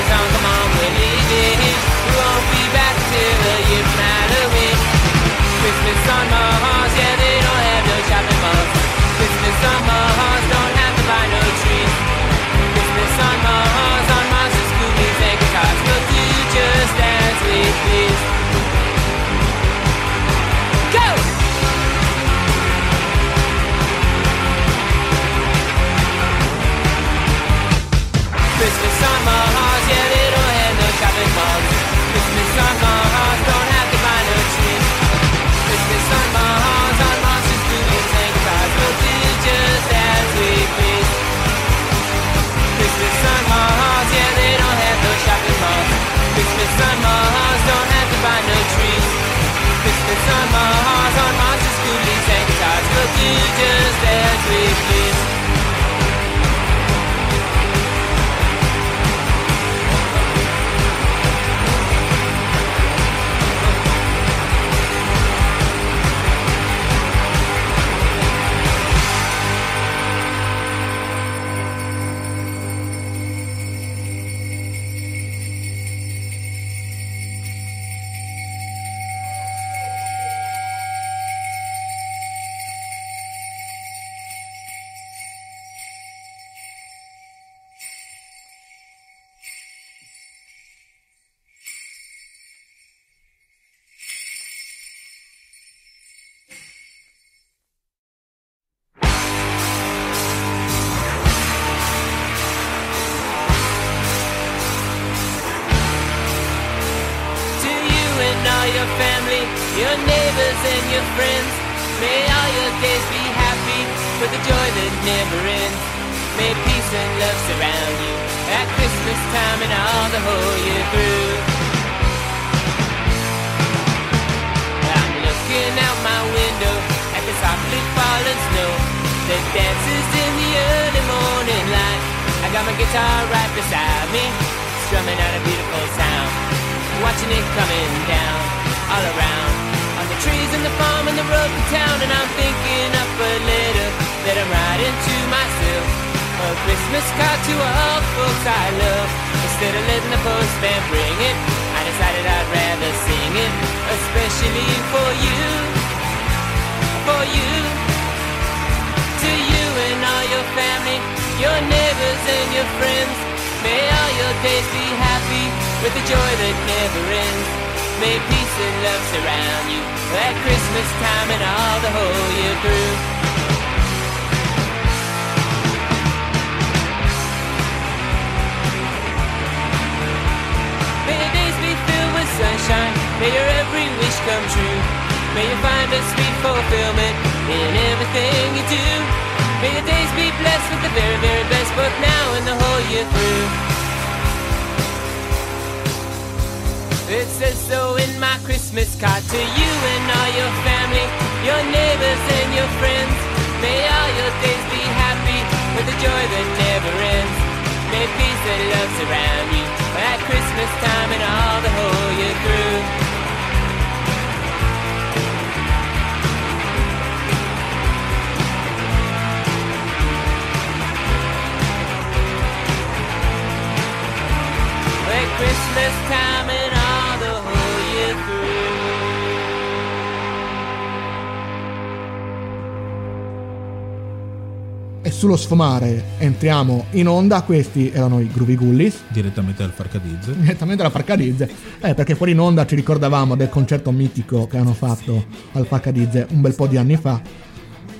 in everything you do. May your days be blessed with the very, very best, both now and the whole year through. It says so in my Christmas card to you and all your family, your neighbors and your friends. May all your days be happy with a joy that never ends. May peace and love surround you at Christmas time and all the whole year through. At Christmas time and all the whole year through. E sullo sfumare entriamo in onda, questi erano i Groovy Gullis, Direttamente dal Farcadizze. direttamente dalla Farcadizze, eh, perché fuori in onda ci ricordavamo del concerto mitico che hanno fatto al Farcadizze un bel po' di anni fa.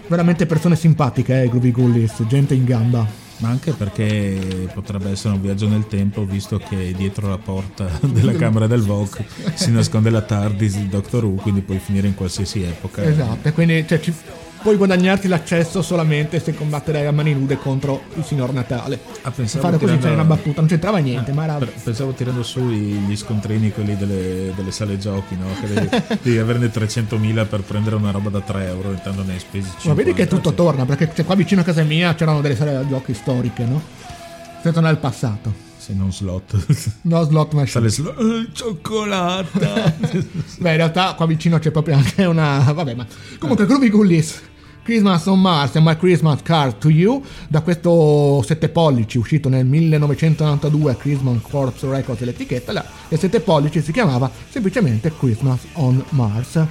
Veramente persone simpatiche, eh, i Groovy Gullis, gente in gamba. Ma anche perché potrebbe essere un viaggio nel tempo, visto che dietro la porta della camera del Vogue si nasconde la TARDIS di Doctor Who, quindi puoi finire in qualsiasi epoca. Esatto, quindi cioè, ci- puoi guadagnarti l'accesso solamente se combatterai a mani nude contro il signor Natale. Ah, pensavo Fare così tirando- c'è una battuta, non c'entrava niente, ma era... Pensavo tirando su gli scontrini quelli delle, delle sale giochi, no? Che devi, averne 300.000 per prendere una roba da 3 euro, intanto ne hai spesi 50. Ma vedi che tutto torna, perché qua vicino a casa mia c'erano delle sale giochi storiche, no? Senza nel passato. Se non slot. No slot machine. Sale slot. Eh, cioccolata. Beh, in realtà qua vicino c'è proprio anche una. Vabbè, ma. Comunque, Groovy Gullis. Christmas on Mars and My Christmas Card to You da questo 7 pollici uscito nel 1992 a Christmas Corps Records l'etichetta la- e 7 pollici si chiamava semplicemente Christmas on Mars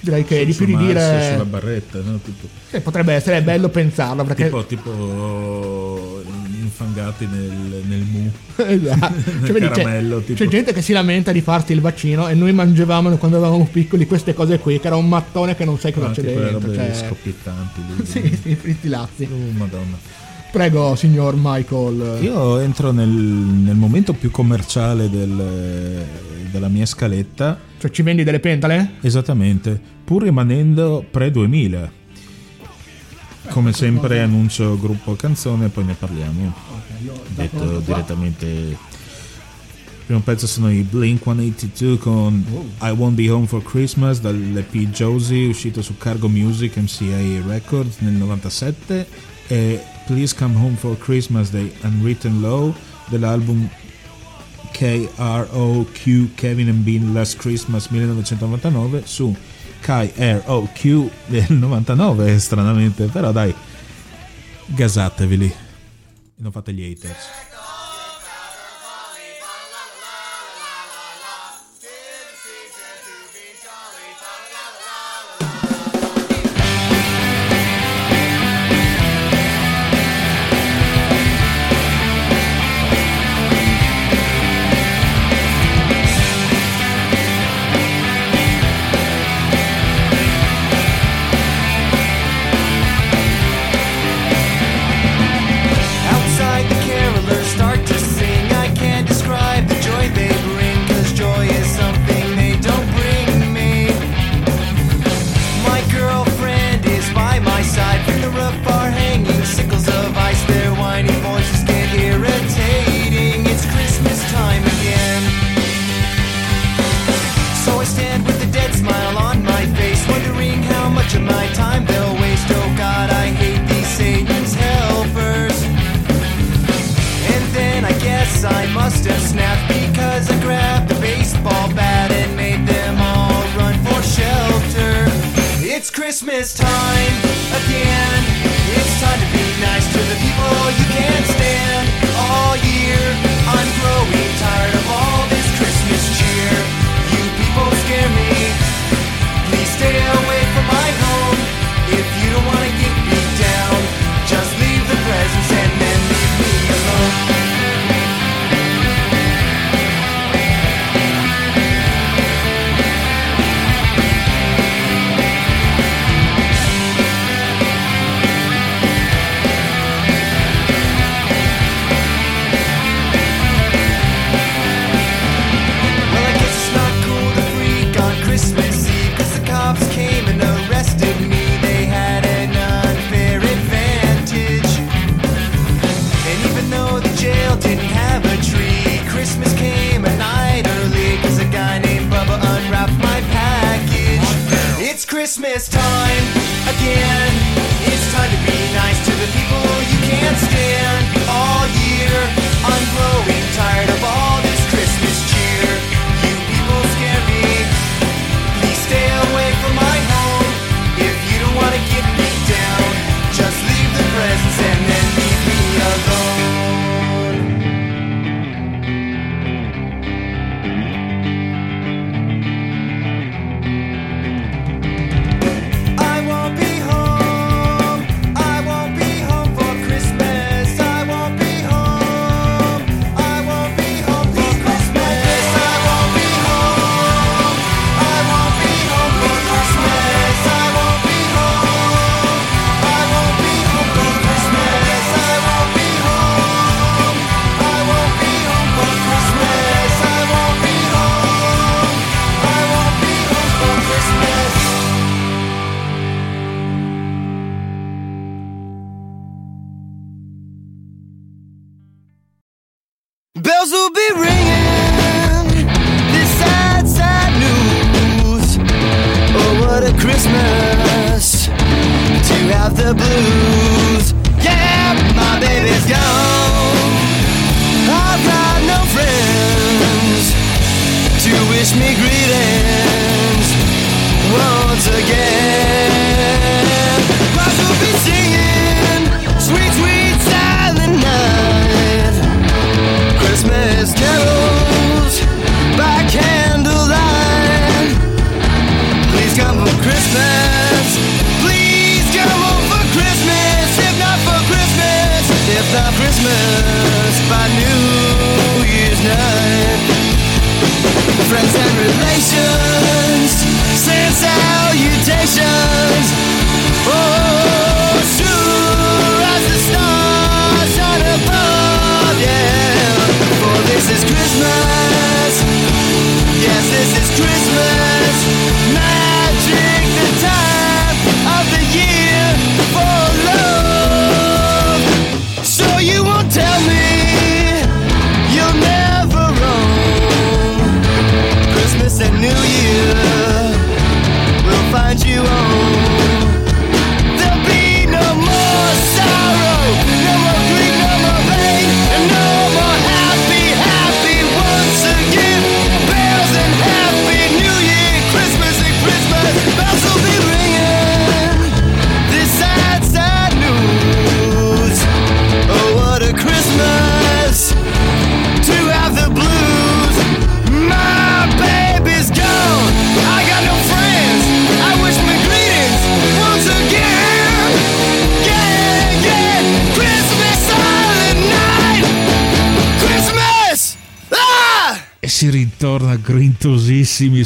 direi che è di più di dire Sulla barretta, no? Tipo, eh, potrebbe essere bello pensarlo perché tipo, tipo infangati nel, nel mu. Esatto. Cioè, vedi, c'è- caramello, c'è, tipo. gente che si lamenta di farsi il vaccino e noi mangiavamo quando eravamo piccoli queste cose qui che era un mattone che non sai cosa Ah, c'è dentro cioè- scoppiettanti lì. sì, sì, fritti lazzi Oh, madonna. prego signor Michael Io entro nel, nel momento più commerciale del- della mia scaletta, cioè ci vendi delle pentole? esattamente, pur rimanendo pre-2000. Come sempre annuncio gruppo canzone, poi ne parliamo. Detto direttamente. Il primo pezzo sono i Blink 182 con I Won't Be Home for Christmas dall'EP Josie uscito su Cargo Music MCA Records nel 97 e Please Come Home for Christmas dei Unwritten Law dell'album KROQ Kevin and Bean Last Christmas 1999 su KROQ del 99 stranamente però dai gasateveli non fate gli haters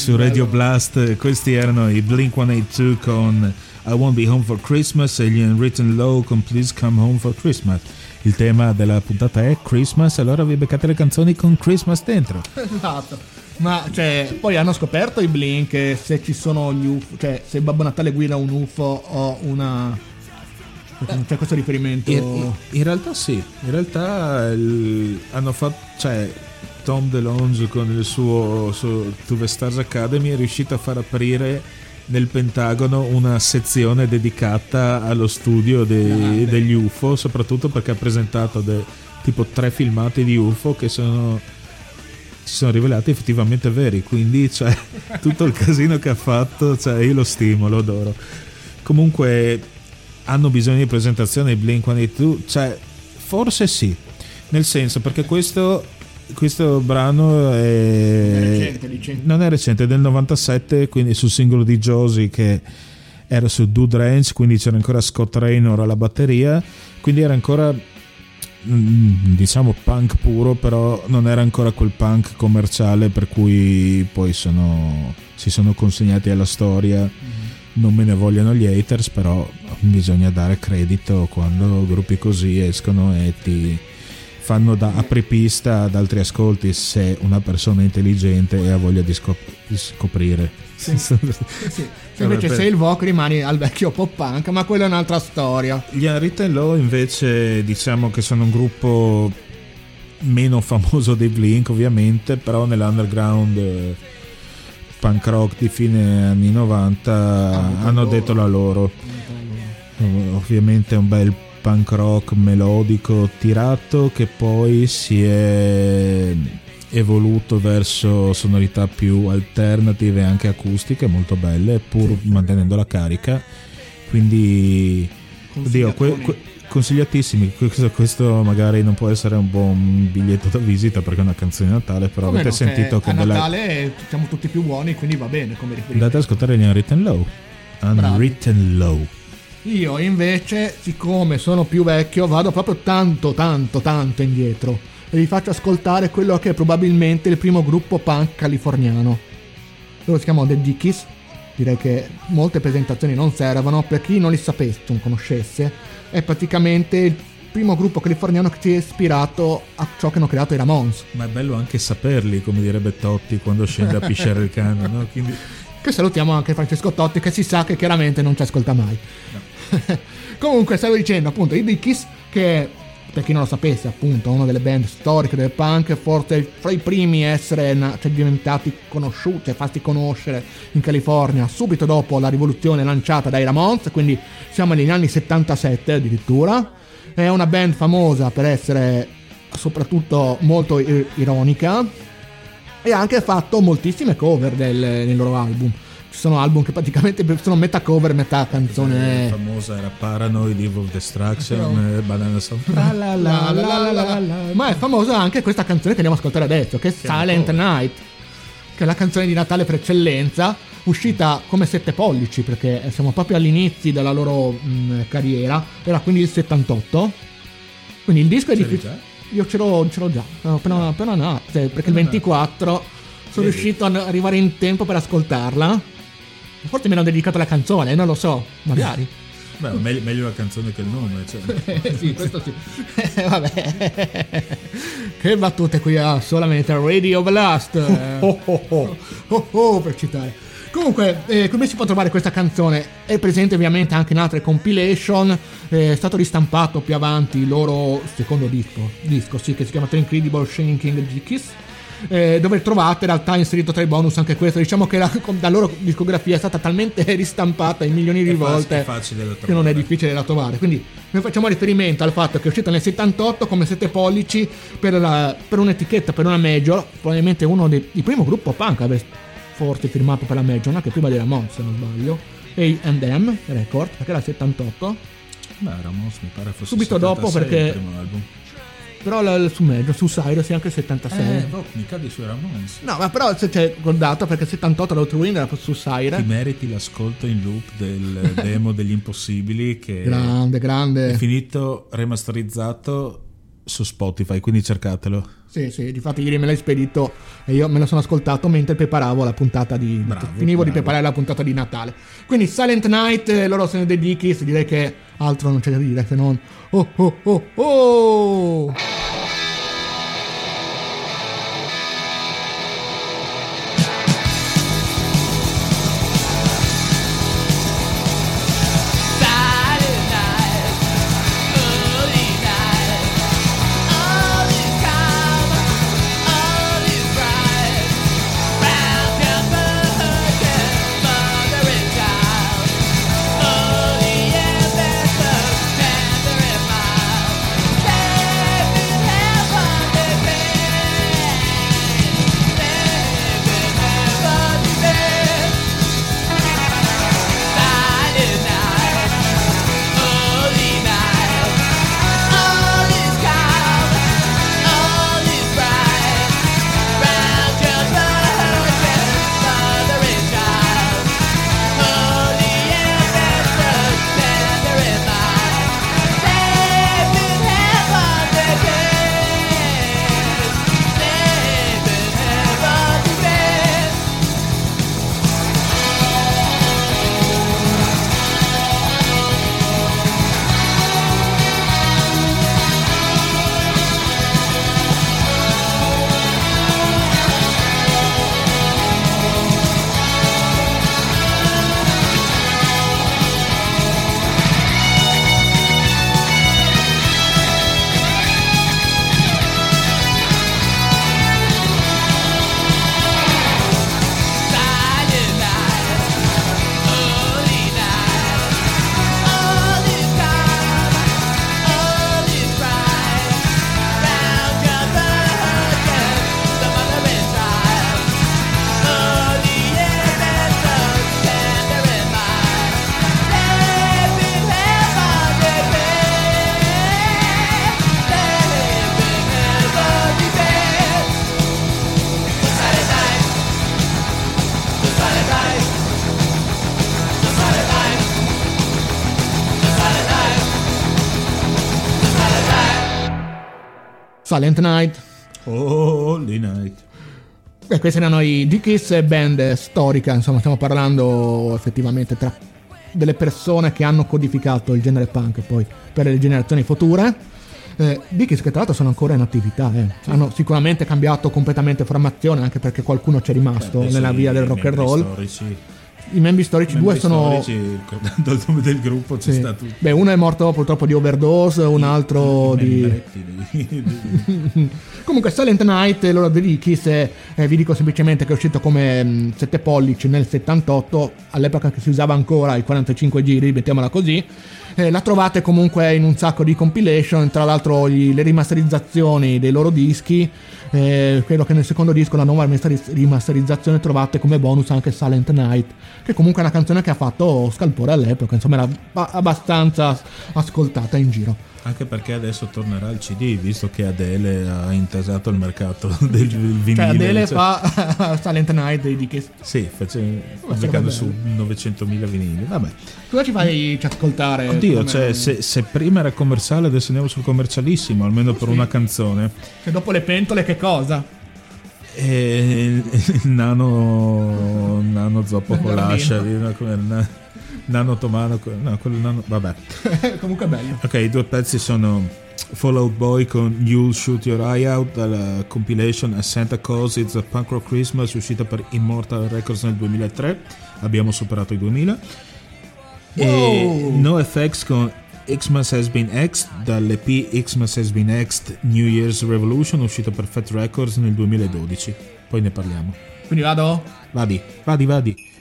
su Radio Blast, questi erano i Blink 182 con I Won't Be Home for Christmas e gli Unwritten Low con Please Come Home for Christmas. Il tema della puntata è Christmas, allora vi beccate le canzoni con Christmas dentro. Esatto. Ma cioè, poi hanno scoperto i Blink eh, se ci sono gli UFO, cioè se Babbo Natale guida un UFO o una c'è questo riferimento in, in, realtà sì in realtà il, hanno fatto cioè Tom DeLonge con il suo, suo To The Stars Academy è riuscito a far aprire nel Pentagono una sezione dedicata allo studio dei, ah, degli UFO, soprattutto perché ha presentato de, tipo tre filmati di UFO che sono, si sono rivelati effettivamente veri, quindi cioè, tutto il casino che ha fatto, cioè, io lo stimolo, adoro. Comunque hanno bisogno di presentazione i Blink-182, cioè, forse sì, nel senso perché questo questo brano è, recente, dici? non è recente, è del 97, quindi sul singolo di Josie che era su Dude Ranch, quindi c'era ancora Scott Raynor alla batteria, quindi era ancora mm, diciamo punk puro, però non era ancora quel punk commerciale per cui poi sono, si sono consegnati alla storia. Non me ne vogliono gli haters, però bisogna dare credito quando gruppi così escono e ti fanno da apripista ad altri ascolti se una persona è intelligente e ha voglia di, scop- di scoprire. Sì. Sì, Se invece per- sei il Voc rimani al vecchio pop punk, ma quella è un'altra storia. Gli Unwritten Law invece diciamo che sono un gruppo meno famoso dei Blink ovviamente, però nell'underground eh, punk rock di fine anni 90 hanno detto la loro. Ovviamente è un bel punk rock melodico tirato che poi si è evoluto verso sonorità più alternative e anche acustiche molto belle pur mantenendo la carica. Quindi oddio, que- que- consigliatissimi. Questo, questo magari non può essere un buon biglietto da visita perché è una canzone di Natale però Come avete no, sentito che a della- Natale siamo tutti più buoni, quindi va bene come riferimento. andate ad ascoltare gli Unwritten Low Unwritten Low Io invece, siccome sono più vecchio, vado proprio tanto, tanto, tanto indietro e vi faccio ascoltare quello che è probabilmente il primo gruppo punk californiano. Loro si chiamano The Dickies. Direi che molte presentazioni non servono. Per chi non li sapesse, non conoscesse, è praticamente il primo gruppo californiano che si è ispirato a ciò che hanno creato i Ramones. ma è bello anche saperli come direbbe Totti quando scende a pisciare il cane no? Quindi- Che salutiamo anche Francesco Totti, che si sa che chiaramente non ci ascolta mai. Comunque, stavo dicendo appunto i Dickies, che per chi non lo sapesse, appunto, una delle band storiche del punk, forse fra i primi a essere cioè, diventati conosciuti, cioè fatti conoscere in California subito dopo la rivoluzione lanciata dai Ramones, quindi siamo negli anni 77 addirittura. È una band famosa per essere soprattutto molto ironica e ha anche fatto moltissime cover del- nei loro album. Ci sono album che praticamente sono metà cover, metà La canzone. famosa era Paranoid, Evil Destruction, eh, Banana. La la la la la la la. Ma è famosa anche questa canzone che andiamo a ascoltare adesso, che è una Silent cover. Night, che è la canzone di Natale per eccellenza, uscita come sette pollici, perché siamo proprio agli inizi della loro mh, carriera, era quindi il 78. Quindi il disco è difficile. Io ce l'ho, ce l'ho già, no, appena, appena no, cioè, perché il 24 sono Vedi? riuscito ad arrivare in tempo per ascoltarla. Forse mi hanno dedicato la canzone, non lo so, magari. Beh, meglio, meglio la canzone che il nome. Cioè. Sì, questo sì. Vabbè. Che battute qui a solamente Radio Blast. Oh, oh, oh. Oh, oh, per citare. Comunque, eh, come si può trovare questa canzone? È presente ovviamente anche in altre compilation. eh, È stato ristampato più avanti il loro secondo disco, disco sì, che si chiama The Incredible Shanking Dickies. Eh, dove trovate in realtà inserito tra i bonus anche questo. Diciamo che la, la loro discografia è stata talmente ristampata in milioni di volte che non è difficile da trovare. Quindi noi facciamo riferimento al fatto che è uscita nel 78 come 7 pollici per, la- per un'etichetta, per una major, probabilmente uno dei il primo gruppo punk a aver forse firmato per la major, anche prima della Mons se non sbaglio. A&M Record, perché era il 78. Beh, Ramos mi pare fosse Subito dopo, 76 perché- il primo album. Però la- su major, su Cyrus è anche il 76. Eh, boh, mi cadi su Ramones. No, ma però se c'è col dato perché il 78 l'Outwind era su Ti Cyrus. meriti l'ascolto in loop del demo degli Impossibili che Grande, è grande. finito remasterizzato su Spotify, quindi cercatelo. Sì, sì, difatti ieri me l'hai spedito e io me lo sono ascoltato mentre preparavo la puntata di... Bravo, finivo di bravo. preparare la puntata di Natale. Quindi Silent Night, eh, loro sono dei Dickies, direi che altro non c'è da dire se non... Oh oh oh oh! Silent Night. Holy Night. Beh, questi erano i Dickies, band storica, insomma stiamo parlando effettivamente tra delle persone che hanno codificato il genere punk poi per le generazioni future. Eh, Dickies che tra l'altro sono ancora in attività, eh. hanno sicuramente cambiato completamente formazione anche perché qualcuno c'è rimasto Adesso nella i- via del rock and roll. Storici, I membri storici, due membri sono... storici, il nome del gruppo c'è sì. stato Beh, uno è morto purtroppo di overdose, un altro di... di- Comunque Silent Night, loro di Kiss, eh, eh, vi dico semplicemente che è uscito come mh, 7 pollici nel 78, all'epoca che si usava ancora i 45 giri, mettiamola così. Eh, la trovate comunque in un sacco di compilation, tra l'altro gli- le rimasterizzazioni dei loro dischi. Eh, credo che nel secondo disco, la nuova rimaster- rimasterizzazione, trovate come bonus anche Silent Night, che comunque è una canzone che ha fatto scalpore all'epoca, insomma era ba- abbastanza ascoltata in giro. Anche perché adesso tornerà il CD, visto che Adele ha intasato il mercato del vinile. Cioè Adele cioè- fa Silent Night di Kiss. Sì, pubblicando su 900.000 vinili. Vabbè. Cosa ci fai ascoltare? Oddio, come- cioè, se, se prima era commerciale, adesso andiamo sul commercialissimo, almeno per una canzone. Se dopo le pentole che cosa? E il nano, nano zoppo con l'ascia, come il nano tomano, no, quello nano, vabbè. Comunque bello. Ok, i due pezzi sono Fallout Boy con You'll Shoot Your Eye Out dalla compilation A Santa Claus It's a Punk Rock Christmas uscita per Immortal Records nel 2003 abbiamo superato i 2000 e Wow. NoFX con Xmas Has Been Xed dall'EP Xmas Has Been Xed New Year's Revolution uscita per Fat Records nel 2012 poi ne parliamo. Quindi vado? vadi, vadi, vadi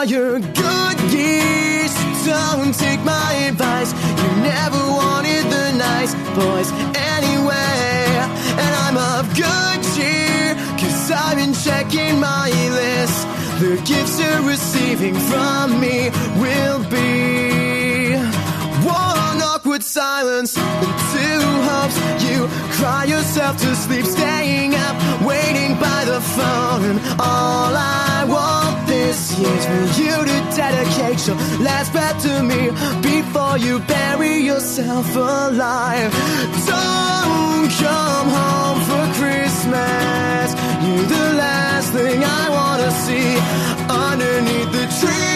Are your good years. Don't take my advice. You never wanted the nice boys anyway. And I'm of good cheer, cause I've been checking my list. The gifts you're receiving from me will be one awkward silence and two hopes. You cry yourself to sleep, staying up, waiting by the phone. And all I want this year is for you to dedicate your last breath to me before you bury yourself alive. Don't come home for Christmas. You're the last thing I wanna see underneath the tree.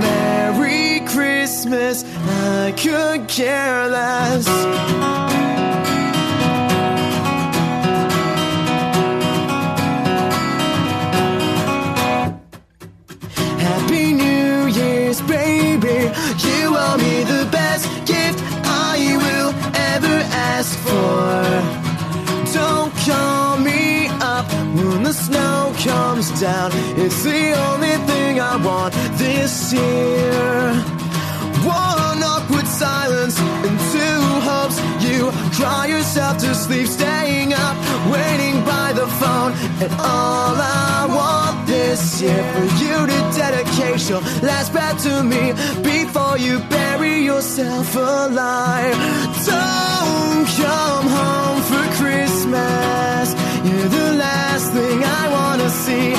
Merry Christmas, I could care less. Down. It's the only thing I want this year. One awkward silence and two hopes. You cry yourself to sleep, staying up, waiting by the phone. And all I want this year for you to dedicate your last breath to me before you bury yourself alive. Don't come home for Christmas. You're the last thing I wanna see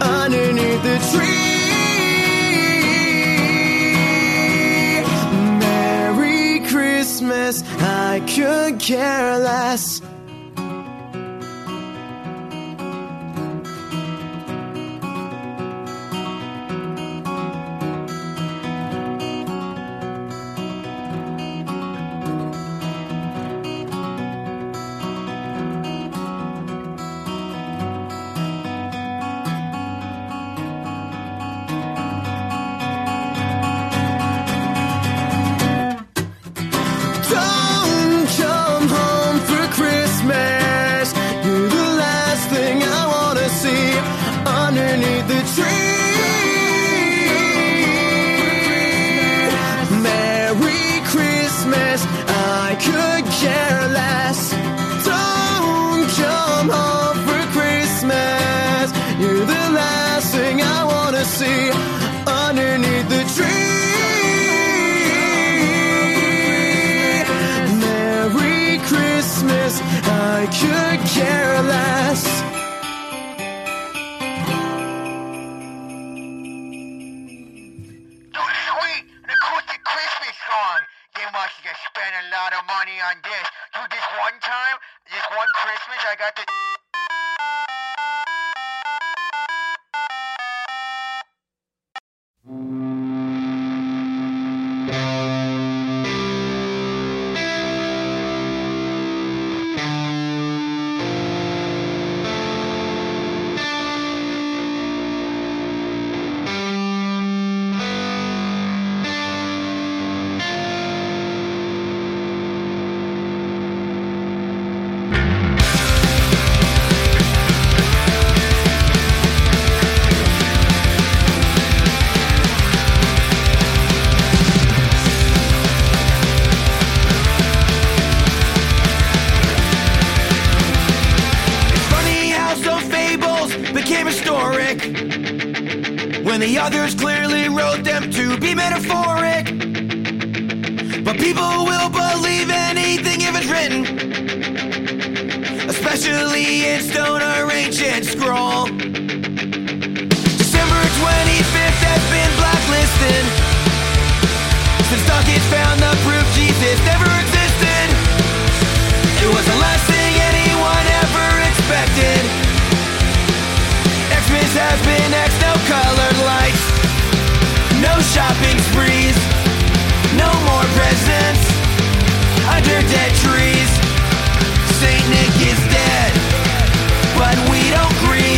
underneath the tree. Merry Christmas, I could care less. Care less. Sweet, an acoustic Christmas song. They must have spent a lot of money on this. Dude, this one time, this one Christmas, I got the. Others clearly wrote them to be metaphoric. But people will believe anything if it's written, especially in stone or ancient scroll. December 25th has been blacklisted since Dawkins found the proof Jesus never existed. It was the last thing anyone ever expected. Xmas has been X, no colored lights, no shopping sprees, no more presents under dead trees. Saint Nick is dead, but we don't grieve.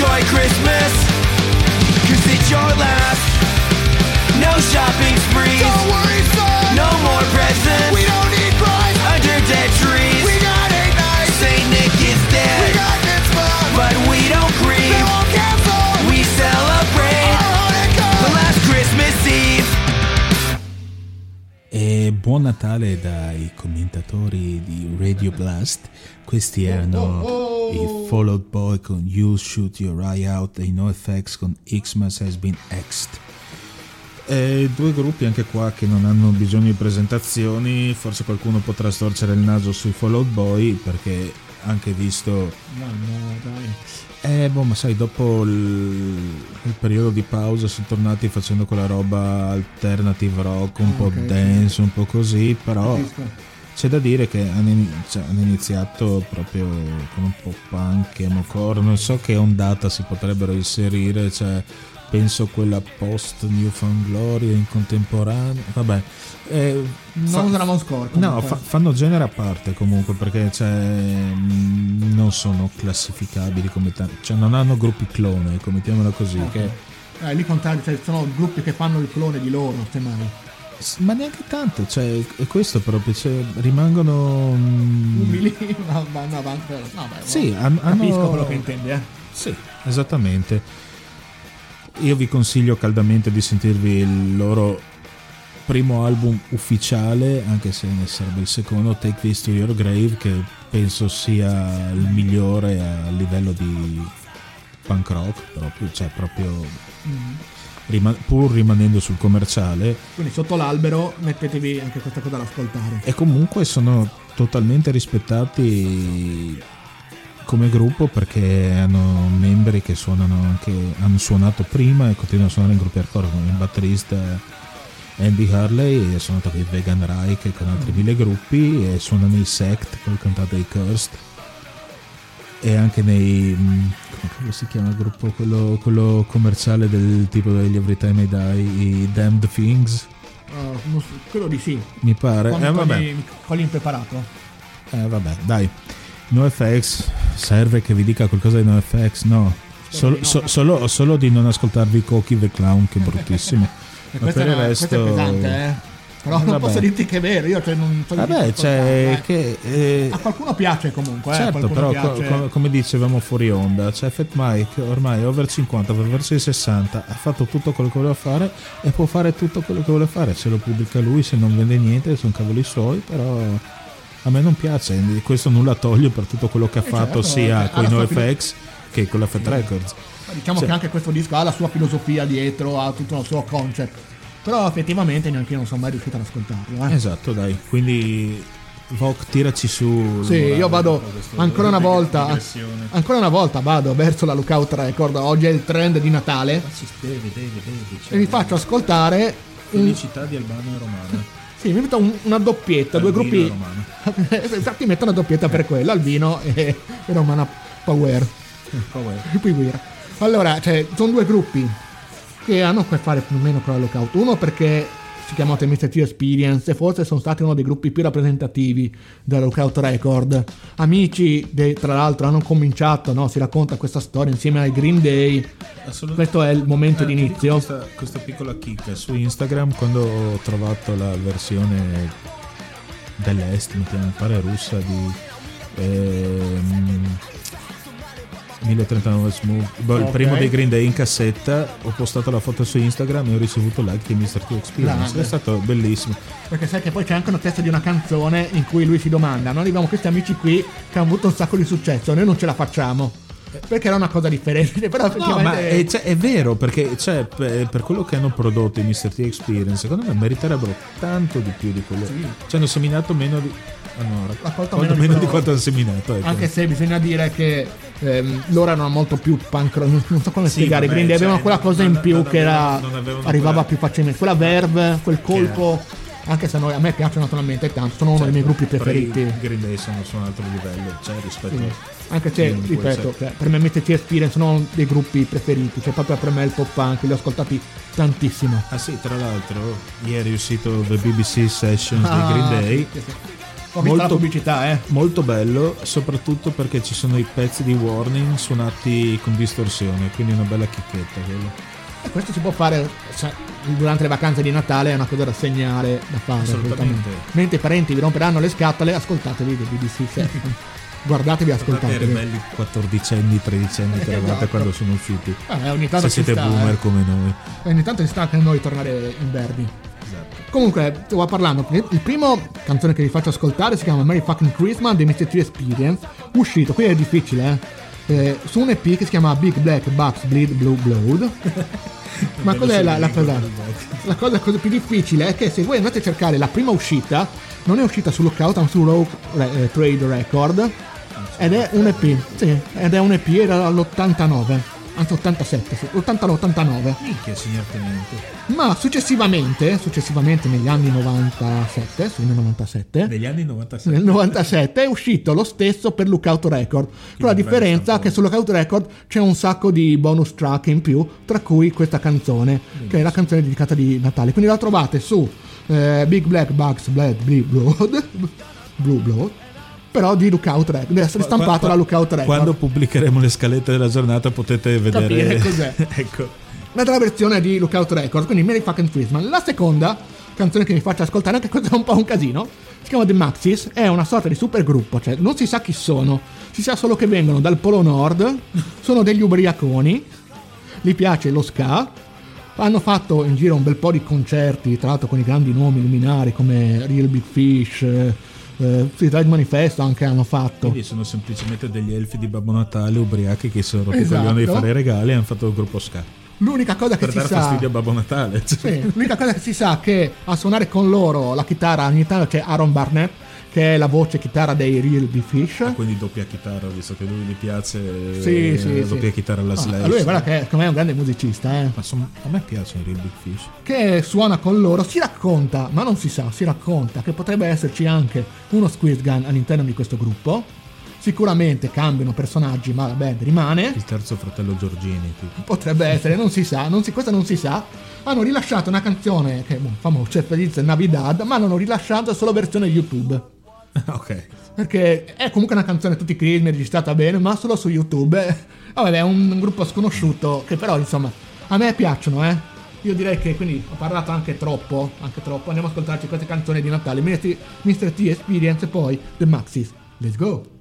Enjoy Christmas. Cause it's your last. No shopping sprees. Don't worry, son. No more presents. We don't need Christ. Under dead trees. We got eight nights. Saint Nick is dead. We got mitzvah. But we don't grieve. They won't cancel. We celebrate. The last Christmas Eve. E buon Natale dai commentatori di Radio Blast. Questi erano i Fall Out Boy con You Shoot Your Eye Out e i NoFX con Xmas Has Been Xed. E due gruppi anche qua che non hanno bisogno di presentazioni, forse qualcuno potrà storcere il naso sui Fall Out Boy perché anche visto No, no, dai. eh, boh, ma sai, dopo il, il periodo di pausa sono tornati facendo quella roba alternative rock, un Ah, po' ok, sì. dance, un po' così, però Capisco. C'è da dire che hanno, cioè, hanno iniziato proprio con un po' punk, emocore, non so che ondata si potrebbero inserire, cioè, penso quella post Newfound Glory in contemporanea, vabbè. eh, Non Ramon Score, No, fa- fanno genere a parte comunque perché cioè, mh, non sono classificabili come tanti, cioè non hanno gruppi clone, ecco, mettiamola così. Ok. che- Eh, lì contrario, cioè, sono gruppi che fanno il clone di loro, semmai. Ma neanche tanto, cioè, è questo proprio, cioè, rimangono... mh, Umili, ma vanno avanti. No, beh, Sì, han- hanno- capisco quello che intendi, eh. Sì, esattamente. Io vi consiglio caldamente di sentirvi il loro primo album ufficiale, anche se ne sarebbe il secondo, Take This to Your Grave, che penso sia il migliore a livello di punk rock, proprio, cioè proprio Mm. Rima- pur rimanendo sul commerciale. Quindi sotto l'albero mettetevi anche questa cosa da ascoltare. E comunque sono totalmente rispettati come gruppo perché hanno membri che suonano anche hanno suonato prima e continuano a suonare in gruppi hardcore come il batterista Andy Harley, e sono andato con i Vegan Reich con altri mille gruppi e suonano i Sect col cantato dei Cursed e anche nei come si chiama il gruppo quello, quello commerciale del tipo degli Every Time I Die i Damned Things so, credo di sì. mi pare Con, eh, vabbè. con l'impreparato. Eh, vabbè, dai. NoFX serve che vi dica qualcosa di NoFX? No. Solo, so- solo, solo di non ascoltarvi Cocky the Clown, che è bruttissimo. E Ma per è, il resto. questo è pesante, eh. Però non Vabbè. posso dirti che è vero, io cioè, non so Vabbè, cioè, eh. che. eh, A qualcuno piace comunque, eh, certo, qualcuno però, piace. co- come dicevamo fuori onda, cioè Fat Mike ormai è over 50, va verso i 60, ha fatto tutto quello che voleva fare e può fare tutto quello che vuole fare. Se lo pubblica lui, se non vende niente, sono cavoli suoi, però. A me non piace, questo nulla toglie per tutto quello che ha Eh, fatto certo, sia con i NoFX che con la Fat Records. Diciamo Sì. che anche questo disco ha la sua filosofia dietro, ha tutto il suo concept. Però effettivamente neanche io non sono mai riuscito ad ascoltarlo. Eh. Esatto, dai. Quindi Vogue tiraci su. Sì, io vado ancora una volta. Ancora una volta vado verso la Lookout Record. Oggi è il trend di Natale. Devi, devi, devi. E vi faccio ascoltare. Un, Felicità di Albano e Romano. sì, mi metto un- una doppietta, due Albino gruppi. e Romano. Infatti metto una doppietta per quello, Albino e, e Romana Power. Power. Power. Allora, cioè, sono due gruppi che hanno a che fare più o meno con la Lookout. Uno perché si chiamano The Mr. T Experience e forse sono stati uno dei gruppi più rappresentativi della Lookout Record. Amici, de- tra l'altro, hanno cominciato, no? si racconta questa storia insieme ai Green Day. Questo è il momento Eh, di inizio. Questa, questa piccola chicca su Instagram quando ho trovato la versione dell'est, mi pare russa di ehm, 1039 Smooth, il Ok. primo dei Green Day in cassetta, ho postato la foto su Instagram e ho ricevuto like di Mr. T Experience, è stato bellissimo. Perché sai che poi c'è anche una testa di una canzone in cui lui si domanda: Noi abbiamo questi amici qui che hanno avuto un sacco di successo, noi non ce la facciamo. Perché era una cosa differente. Però No, effettivamente. ma è, cioè, è vero perché cioè, per, per quello che hanno prodotto i Mr. T Experience, secondo me meriterebbero tanto di più di quello. Ci hanno seminato meno di. ah, no, rac- Raccolto meno di meno di quanto hanno seminato. ecco. Anche se bisogna dire che ehm, loro erano molto più punk non- so come Sì, spiegare. I vabbè, Green Day cioè, avevano quella cosa non- in più non che era, non avevano arrivava quella- più facilmente. Quella verve, quel colpo. Anche se a, noi, a me piacciono naturalmente tanto, sono uno dei miei gruppi Certo, però i preferiti. Green Day sono su un altro livello, cioè rispetto Sì. a. Anche se, ripeto, cioè, per me MTC Experience sono dei gruppi preferiti. Cioè, proprio per me il pop punk, li ho ascoltati tantissimo. Ah sì, tra l'altro, ieri è uscito The BBC Sessions Ah, dei Green Day. sì, sì. Ho la pubblicità, eh. Molto bello, soprattutto perché ci sono i pezzi di warning suonati con distorsione, quindi una bella chicchetta quella. E questo si può fare cioè, durante le vacanze di Natale, è una cosa da segnare, da fare. Assolutamente. Mentre i parenti vi romperanno le scatole, ascoltatevi del BBC Session. Guardatevi, Guardate i ascoltatevi. belli 14enni, 13enni che eravate Esatto. quando sono usciti. Eh, ogni tanto Se siete sta, boomer eh. come noi. Ogni tanto ci sta anche a noi tornare in verdi. Esatto. Comunque, stavo parlando. Il primo canzone che vi faccio ascoltare si chiama Merry Fucking Christmas The Mr. T Experience. Uscito, qui è difficile, eh. Eh, su un EP che si chiama Big Black Bucks Bleed Blue Blood. Ma cos'è la, la cosa? La cosa, cosa più difficile è che se voi andate a cercare la prima uscita, non è uscita su Lookout, ma su Rogue eh, Trade Record. Ed è un EP, sì, ed è un EP, era all'89, anzi 87, sì, 89-89. Minchia, signor Tenente. Ma successivamente, successivamente negli anni 97, sì, nel 97, Negli anni 97. nel 97 è uscito lo stesso per Lookout Record. Con la differenza che su Lookout Record c'è un sacco di bonus track in più, tra cui questa canzone, che è la canzone dedicata di Natale. Quindi la trovate su eh, Big Black Bucks Blood Blue Blood, Blue Blood, però di Lookout Record, deve essere stampata Qua- da Lookout Record. Quando pubblicheremo le scalette della giornata potete vedere Capire cos'è. ecco. L'altra versione di Lookout Record, quindi Merry Fucking Christmas. La seconda canzone che mi faccio ascoltare, anche questa è un po' un casino, si chiama The Maxis, è una sorta di supergruppo, cioè non si sa chi sono, si sa solo che vengono dal Polo Nord, sono degli ubriaconi, gli piace lo ska, hanno fatto in giro un bel po' di concerti, tra l'altro con i grandi nomi luminari come Real Big Fish, eh, Street Ride Manifesto anche hanno fatto. Quindi sono semplicemente degli elfi di Babbo Natale ubriachi che sono Esatto. coglioni di fare regali e hanno fatto il gruppo ska. L'unica cosa che Per si dare sa... fastidio a Babbo Natale. cioè. Sì, l'unica cosa che si sa è che a suonare con loro la chitarra ogni tanto c'è Aaron Barnett, che è la voce chitarra dei Real Big Fish. Quindi doppia chitarra, visto che lui gli piace Sì, eh, sì, doppia sì. chitarra alla Ah, Slash. lui guarda che secondo me è un grande musicista, eh. Ma insomma, a me piacciono i Real Big Fish. che suona con loro, si racconta, ma non si sa, si racconta che potrebbe esserci anche uno Squid Gun all'interno di questo gruppo. Sicuramente cambiano personaggi, ma la band rimane. Il terzo fratello Giorgini, tipo. Potrebbe essere, non si sa, non si, questa non si sa. Hanno rilasciato una canzone che è boh, famosa, cioè Feliz Navidad, ma l'hanno rilasciata solo versione YouTube. ok. Perché è comunque una canzone tutti crismi, registrata bene, ma solo su YouTube. Vabbè, è un, gruppo sconosciuto che però, insomma, a me piacciono, eh. Io direi che quindi ho parlato anche troppo, anche troppo. Andiamo a ascoltarci queste canzoni di Natale, Mr. T Experience e poi The Maxis. Let's go!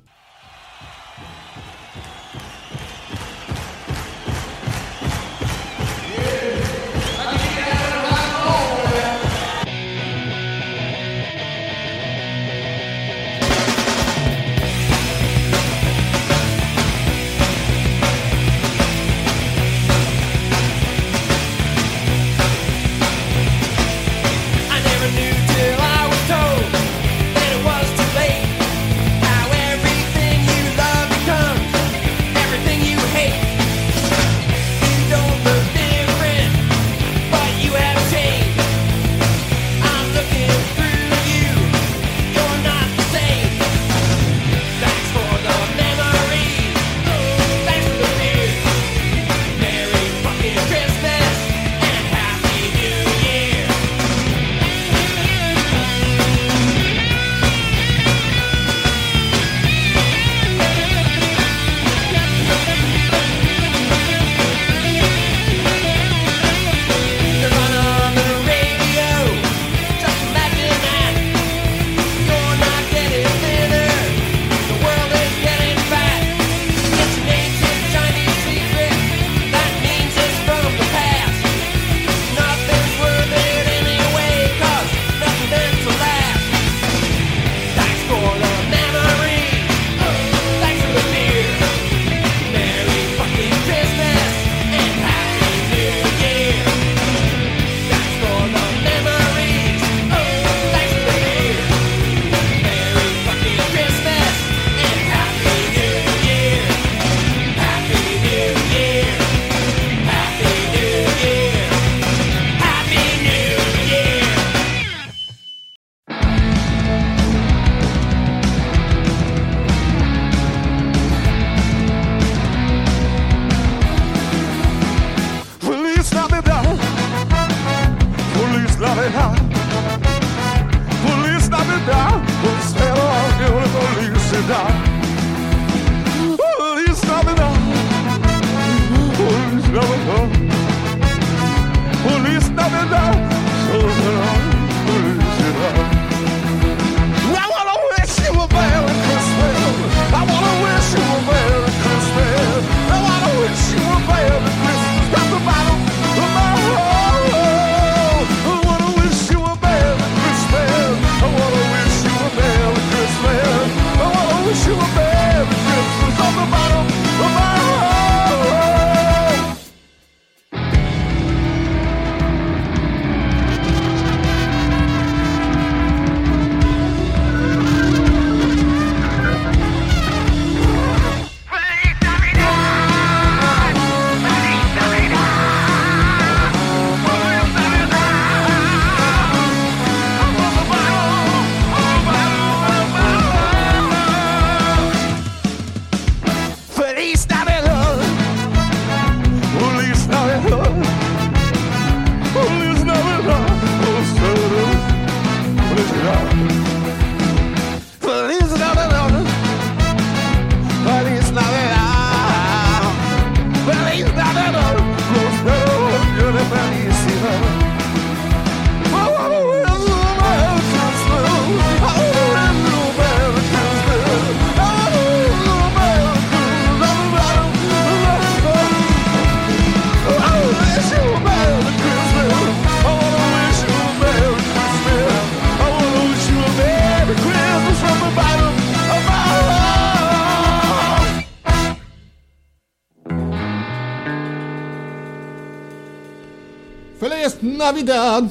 Navidad!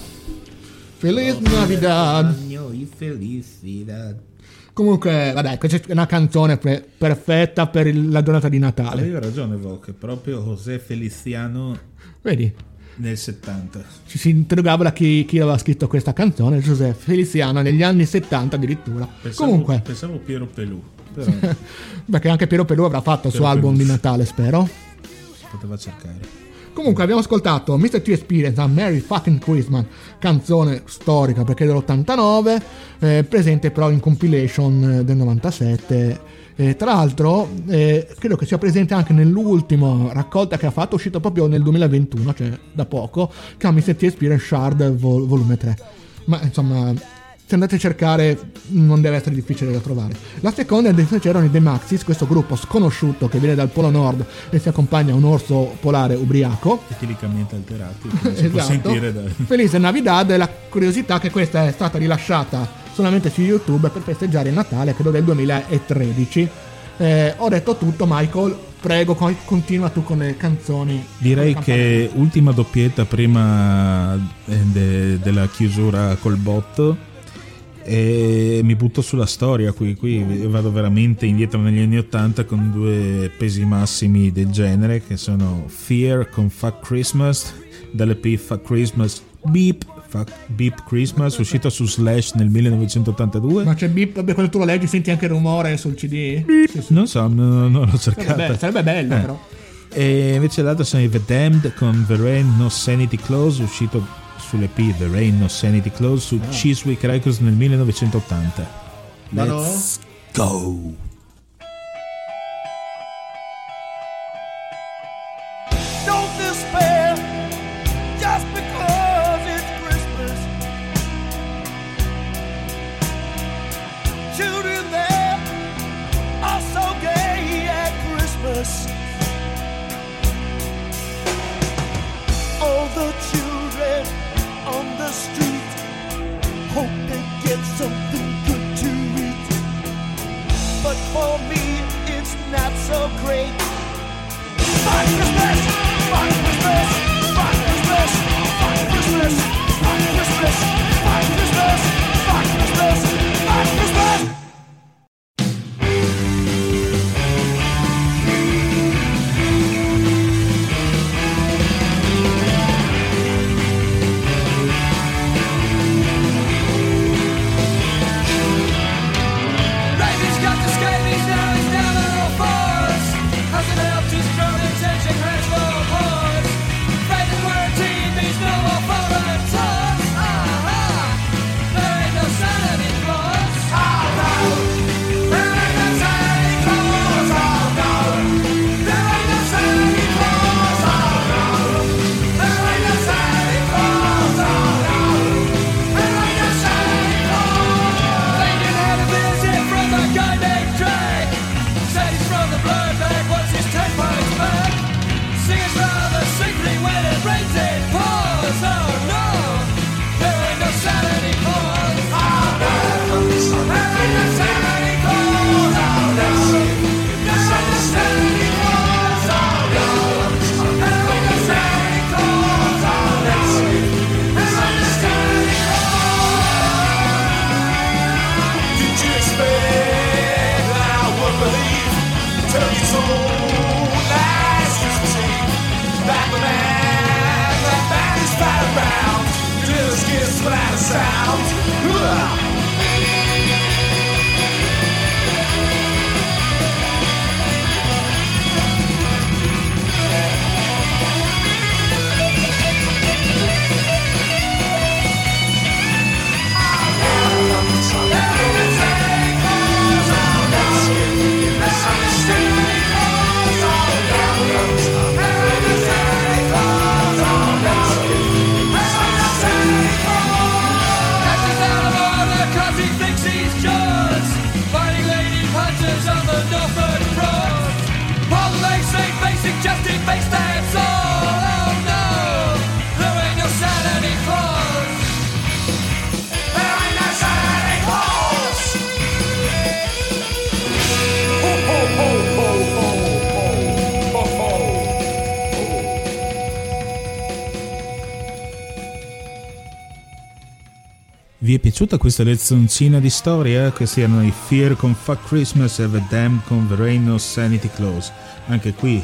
Feliz Navidad! Felicidad. Comunque, vabbè, questa è una canzone pre- perfetta per il- la giornata di Natale. Avevi ragione, Voc, proprio José Feliciano Vedi? nel 70. Ci si interrogava chi, chi aveva scritto questa canzone, Giuseppe Feliciano, negli anni 70 addirittura. Pensavo, Comunque, pensavo Piero Pelù, però perché anche Piero Pelù avrà fatto il suo album Pelù. di Natale, spero. si poteva cercare. Comunque abbiamo ascoltato Mr. T Experience a Merry Fucking Christmas, canzone storica perché è dell'89, eh, presente però in compilation eh, del 97. Eh, tra l'altro, eh, credo che sia presente anche nell'ultima raccolta che ha fatto, uscito proprio nel 2021, cioè da poco, che è Mr. T Experience Shard vol- volume 3. Ma insomma, se andate a cercare non deve essere difficile da trovare. La seconda è c'erano i The Maxis, questo gruppo sconosciuto che viene dal Polo Nord e si accompagna a un orso polare ubriaco. Eticamente alterati, come si può Esatto. sentire da... Felice Navidad e la curiosità che questa è stata rilasciata solamente su YouTube per festeggiare il Natale, credo del 2013. Eh, ho detto tutto, Michael. Prego, co- continua tu con le canzoni. Direi Col che ultima doppietta prima eh, de- della chiusura col botto e mi butto sulla storia qui, qui vado veramente indietro negli anni 80 con due pesi massimi del genere che sono Fear con Fuck Christmas dall'EP Fuck Christmas Beep Fuck Beep Christmas uscito su Slash nel 1982 Ma c'è beep, vabbè, quando tu lo leggi senti anche il rumore sul CD? Sì, sì. non so, no- non l'ho cercata Sarebbe, sarebbe bello Eh. però. E invece l'altro sono i The Damned con The Rain No Sanity Close, uscito sull'EP The Rain No Sanity Close su Ah. Chiswick Records nel 1980. Vado? Let's go! so great. Fuck Christmas! Fuck Christmas! Vi è piaciuta questa lezioncina di storia? Questi erano i Fear con Fuck Christmas e The Damned con The Rain of Sanity Close. Anche qui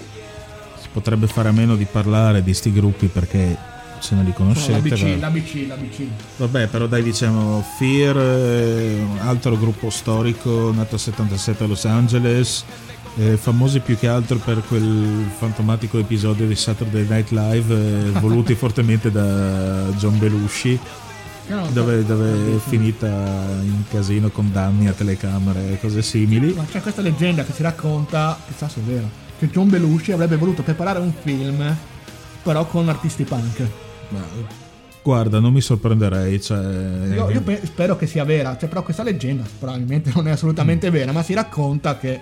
si potrebbe fare a meno di parlare di sti gruppi perché se non li conoscete. l'ABC, va- l'ABC, l'ABC. Vabbè, però dai, diciamo Fear, eh, un altro gruppo storico nato a 77 a Los Angeles, eh, famosi più che altro per quel fantomatico episodio di Saturday Night Live eh, voluti fortemente da John Belushi. No, Dove, dove è finita in casino con danni a telecamere e cose simili. Ma c'è questa leggenda che si racconta, chissà se è vero, che John Belushi avrebbe voluto preparare un film, però con artisti punk. Guarda, non mi sorprenderei. Cioè, Io, io pe- spero che sia vera, cioè, però questa leggenda probabilmente non è assolutamente vera, ma si racconta che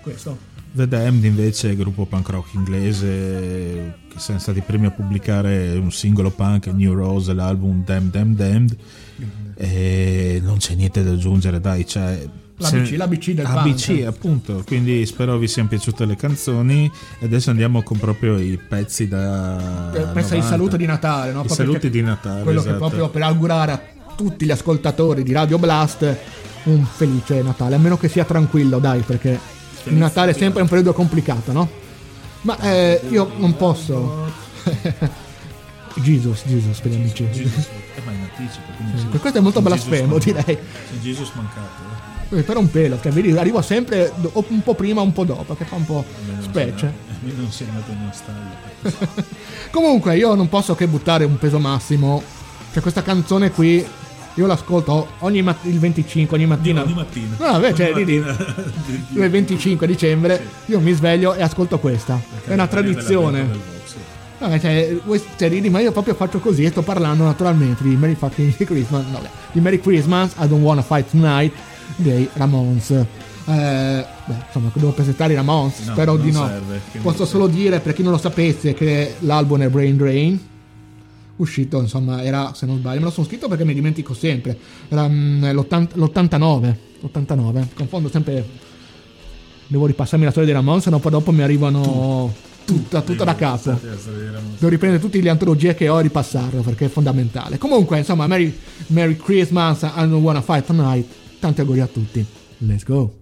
questo. The Damned invece è gruppo punk rock inglese che sono stati i primi a pubblicare un singolo punk New Rose l'album Damned Damned Damned e non c'è niente da aggiungere dai cioè L'ABC, se- l'ABC del ABC punk. appunto quindi spero vi siano piaciute le canzoni e adesso andiamo con proprio i pezzi da Per- Pensa ai 90. saluti di Natale, no? i Proprio saluti che- di Natale Quello che esatto. proprio per augurare a tutti gli ascoltatori di Radio Blast un felice Natale, a meno che sia tranquillo, dai, perché il Natale è sempre un periodo complicato, no? Ma eh, io non posso. Jesus, Jesus per gli amici. Jesus, eh, ma in anticipo quindi sì. Questo è molto blasfemo, direi. Sì, Jesus mancato eh. Eh, Per un pelo, cioè, vedi, arrivo sempre un po' prima, un po' dopo, che fa un po' specie. A me non sei andato in stalla Comunque, io non posso che buttare un peso massimo. Cioè, questa canzone qui, io l'ascolto ogni mat- il 25, ogni mattina. ogni mattina No, vabbè, cioè, Ogni mattina il 25 dicembre, io mi sveglio e ascolto questa. È una tradizione. Vabbè, cioè, cioè, ridi, ma io proprio faccio così e sto parlando naturalmente di Merry fucking Christmas. no, vabbè, di Merry Christmas, I don't wanna fight tonight dei Ramones. Eh, beh, insomma, devo presentare i Ramones, No, spero di no. serve, Posso solo dire, per chi non lo sapesse, che l'album è Brain Drain. Uscito, insomma, era, se non sbaglio, me lo sono scritto perché mi dimentico sempre. Era mm, l'80 l'89. 89. Confondo sempre. Devo ripassarmi la storia dei Ramones, se no poi dopo mi arrivano tutta, tutta da capo. Devo riprendere tutte le antologie che ho e ripassarlo perché è fondamentale. Comunque, insomma, Merry, Merry Christmas, I don't wanna fight tonight. Tanti auguri a tutti. Let's go.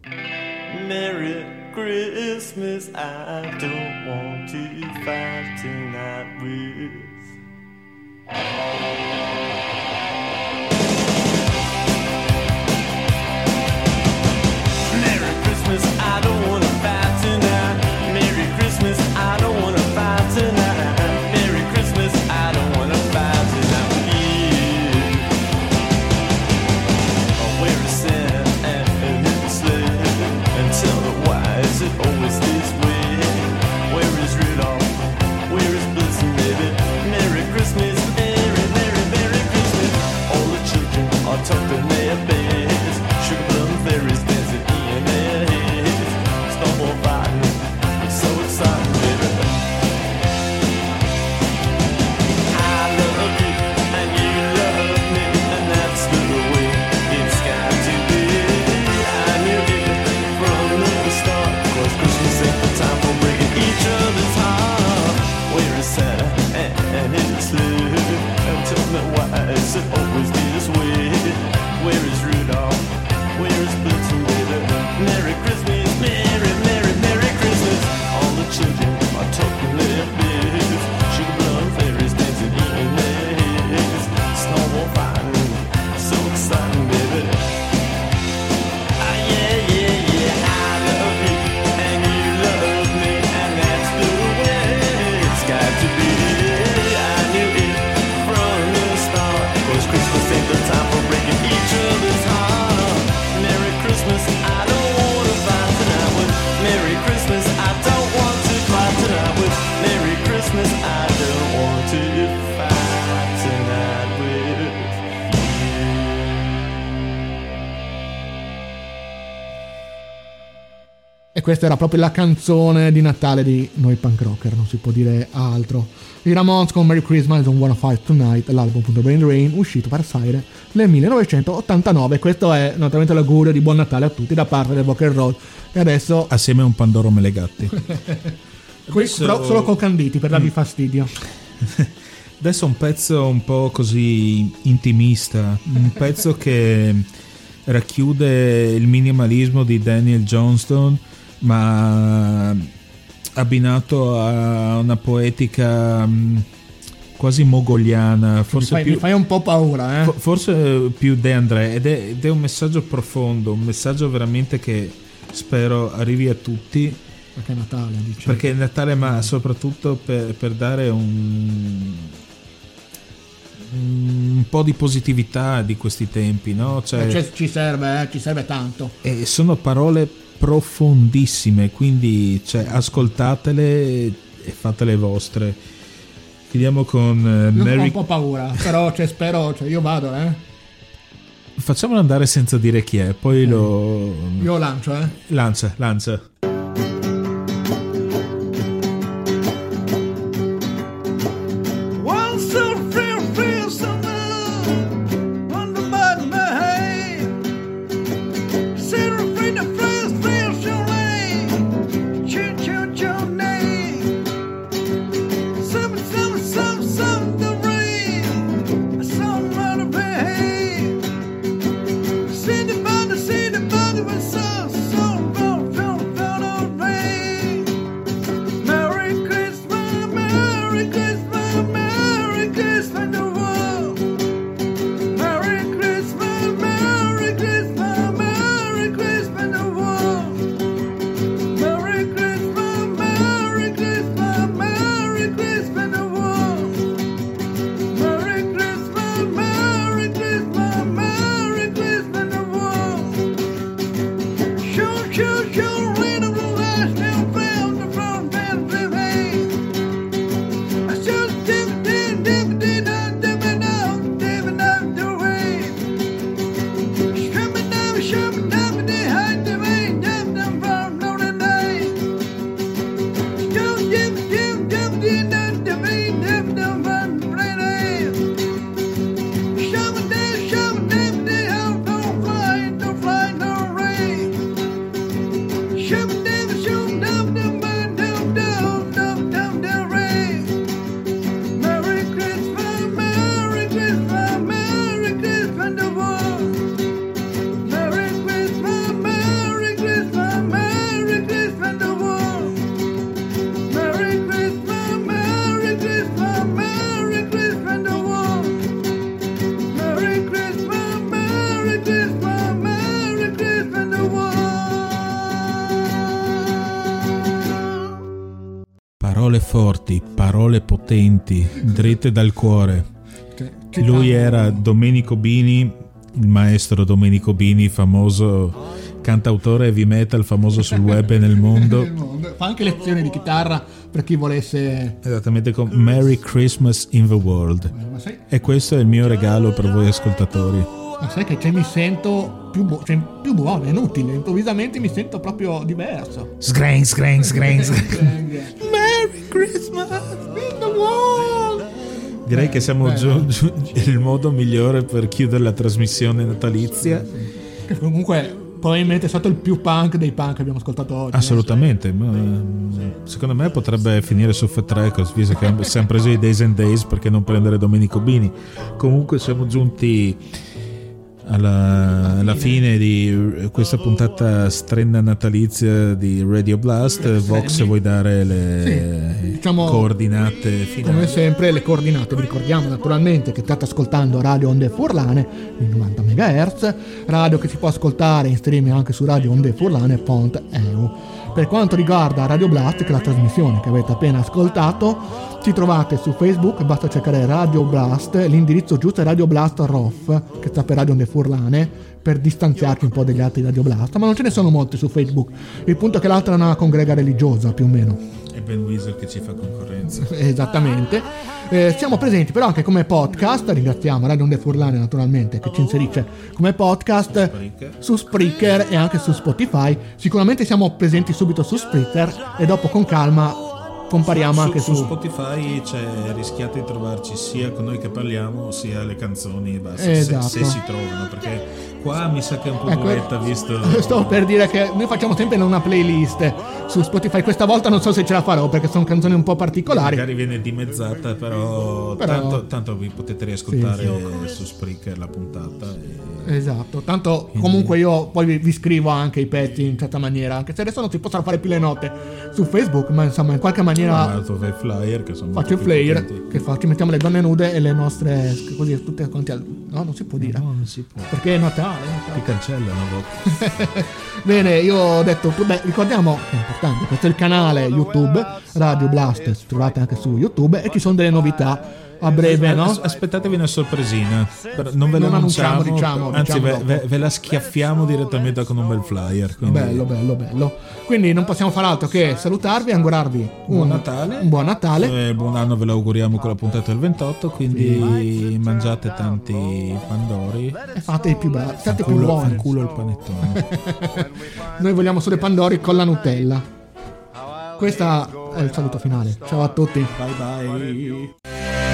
Merry Christmas, I don't want to fight tonight with. Thank you. Questa era proprio la canzone di Natale di noi punk rocker, non si può dire altro. I Ramones con Merry Christmas Don't Wanna Fight Tonight, l'album appunto Brain Rain, uscito per Sire nel 1989. Questo è naturalmente l'augurio di buon Natale a tutti da parte del Rock and Roll. E adesso, assieme a un Pandoro Melegatti qui, però solo con canditi per darvi fastidio. Adesso un pezzo un po' così intimista, un pezzo che racchiude il minimalismo di Daniel Johnston, ma abbinato a una poetica mh, quasi mogoliana, Mi forse fai, più, mi fai un po' paura, eh? fo- forse più De André, ed è, ed è un messaggio profondo, un messaggio veramente che spero arrivi a tutti. Perché è Natale, dice. Perché è Natale, ma soprattutto per, per dare un, un po' di positività di questi tempi, no? Cioè, Eh, cioè, ci serve, eh, ci serve tanto. e sono parole profondissime, quindi cioè, ascoltatele e fatele vostre. Chiudiamo con eh, Io ho Mary. un po' paura, però cioè, spero, cioè, io vado, eh. Facciamolo andare senza dire chi è, poi lo. Io lancio, eh. Lancia, lancia. Dritte dal cuore. Che Lui tanto- era Domenico Bini, il maestro Domenico Bini, famoso cantautore heavy metal, famoso sul web e nel mondo. Fa anche lezioni di chitarra per chi volesse. Esattamente con Merry Christmas in the World. Sai, E questo è il mio regalo per voi ascoltatori. ma sai che cioè, mi sento più, bu- cioè, più buono, è inutile. Improvvisamente mi sento proprio diverso. Sgrain, sgrain, sgrain, Direi che siamo Bello. giù, giù- il modo migliore per chiudere la trasmissione natalizia. Che comunque probabilmente è stato il più punk dei punk che abbiamo ascoltato oggi. eh. Assolutamente, ma mm, secondo me potrebbe finire su Fat Records, visto che siamo presi i Days and Days perché non prendere Domenico Bini. Comunque siamo giunti alla, alla fine di questa puntata strenna natalizia di Radio Blast. Vox, vuoi dare le Sì, diciamo- coordinate finali? Come sempre le coordinate, vi ricordiamo naturalmente che state ascoltando Radio Onde Furlane di 90 MHz, radio che si può ascoltare in streaming anche su Radio Onde Furlane.eu. Per quanto riguarda Radio Blast, che è la trasmissione che avete appena ascoltato, ci trovate su Facebook, basta cercare Radio Blast, l'indirizzo giusto è Radio Blast ROF, che sta per Radio Onde Furlane, per distanziarci un po' dagli altri Radio Blast, ma non ce ne sono molti su Facebook. Il punto è che l'altra è una congrega religiosa, più o meno. È Ben Weezer che ci fa concorrenza. Esattamente. Eh, siamo presenti però anche come podcast, ringraziamo Radio Onde Furlane naturalmente che ci inserisce come podcast su Spreaker e anche su Spotify. Sicuramente siamo presenti subito su Spreaker e dopo con calma compariamo anche su, Spotify c'è, rischiate di trovarci sia con noi che parliamo sia le canzoni basta, se- Esatto. se, si trovano perché qua mi sa che è un po' Ecco, duretta visto Sto per dire che noi facciamo sempre una playlist su Spotify. Questa volta non so se ce la farò perché sono canzoni un po' particolari. magari viene dimezzata però, Però- Tanto, tanto vi potete riascoltare su Spreaker la puntata e- Esatto, tanto comunque io poi vi, vi scrivo anche i pezzi in certa maniera, anche se adesso non si possono fare più le note su Facebook, ma insomma in qualche maniera Ma tu fai flyer che sono faccio flyer potenti. che fa, ci mettiamo le donne nude e le nostre così tutte quanti al... No, non si può dire. no non si può Perché è Natale, è Natale. ti cancellano. Bene, io ho detto, beh, ricordiamo che è importante, questo è il canale YouTube, Radio Blast, trovate anche su YouTube e ci sono delle novità a breve, no? as- Aspettatevi una sorpresina. Non ve la Non annunciamo, diciamo, anzi diciamo ve, ve- la schiaffiamo direttamente con un bel flyer. quindi- Bello, bello, bello. Quindi non possiamo fare altro che salutarvi e augurarvi un Buon Natale. Un buon Natale. Eh, buon anno ve lo auguriamo con la puntata del 28, quindi mangiate tanti pandori. E fate i più bravi, siate più buoni. fanculo il panettone. Noi vogliamo solo i pandori con la Nutella. Questo è il saluto finale. Ciao a tutti. bye bye.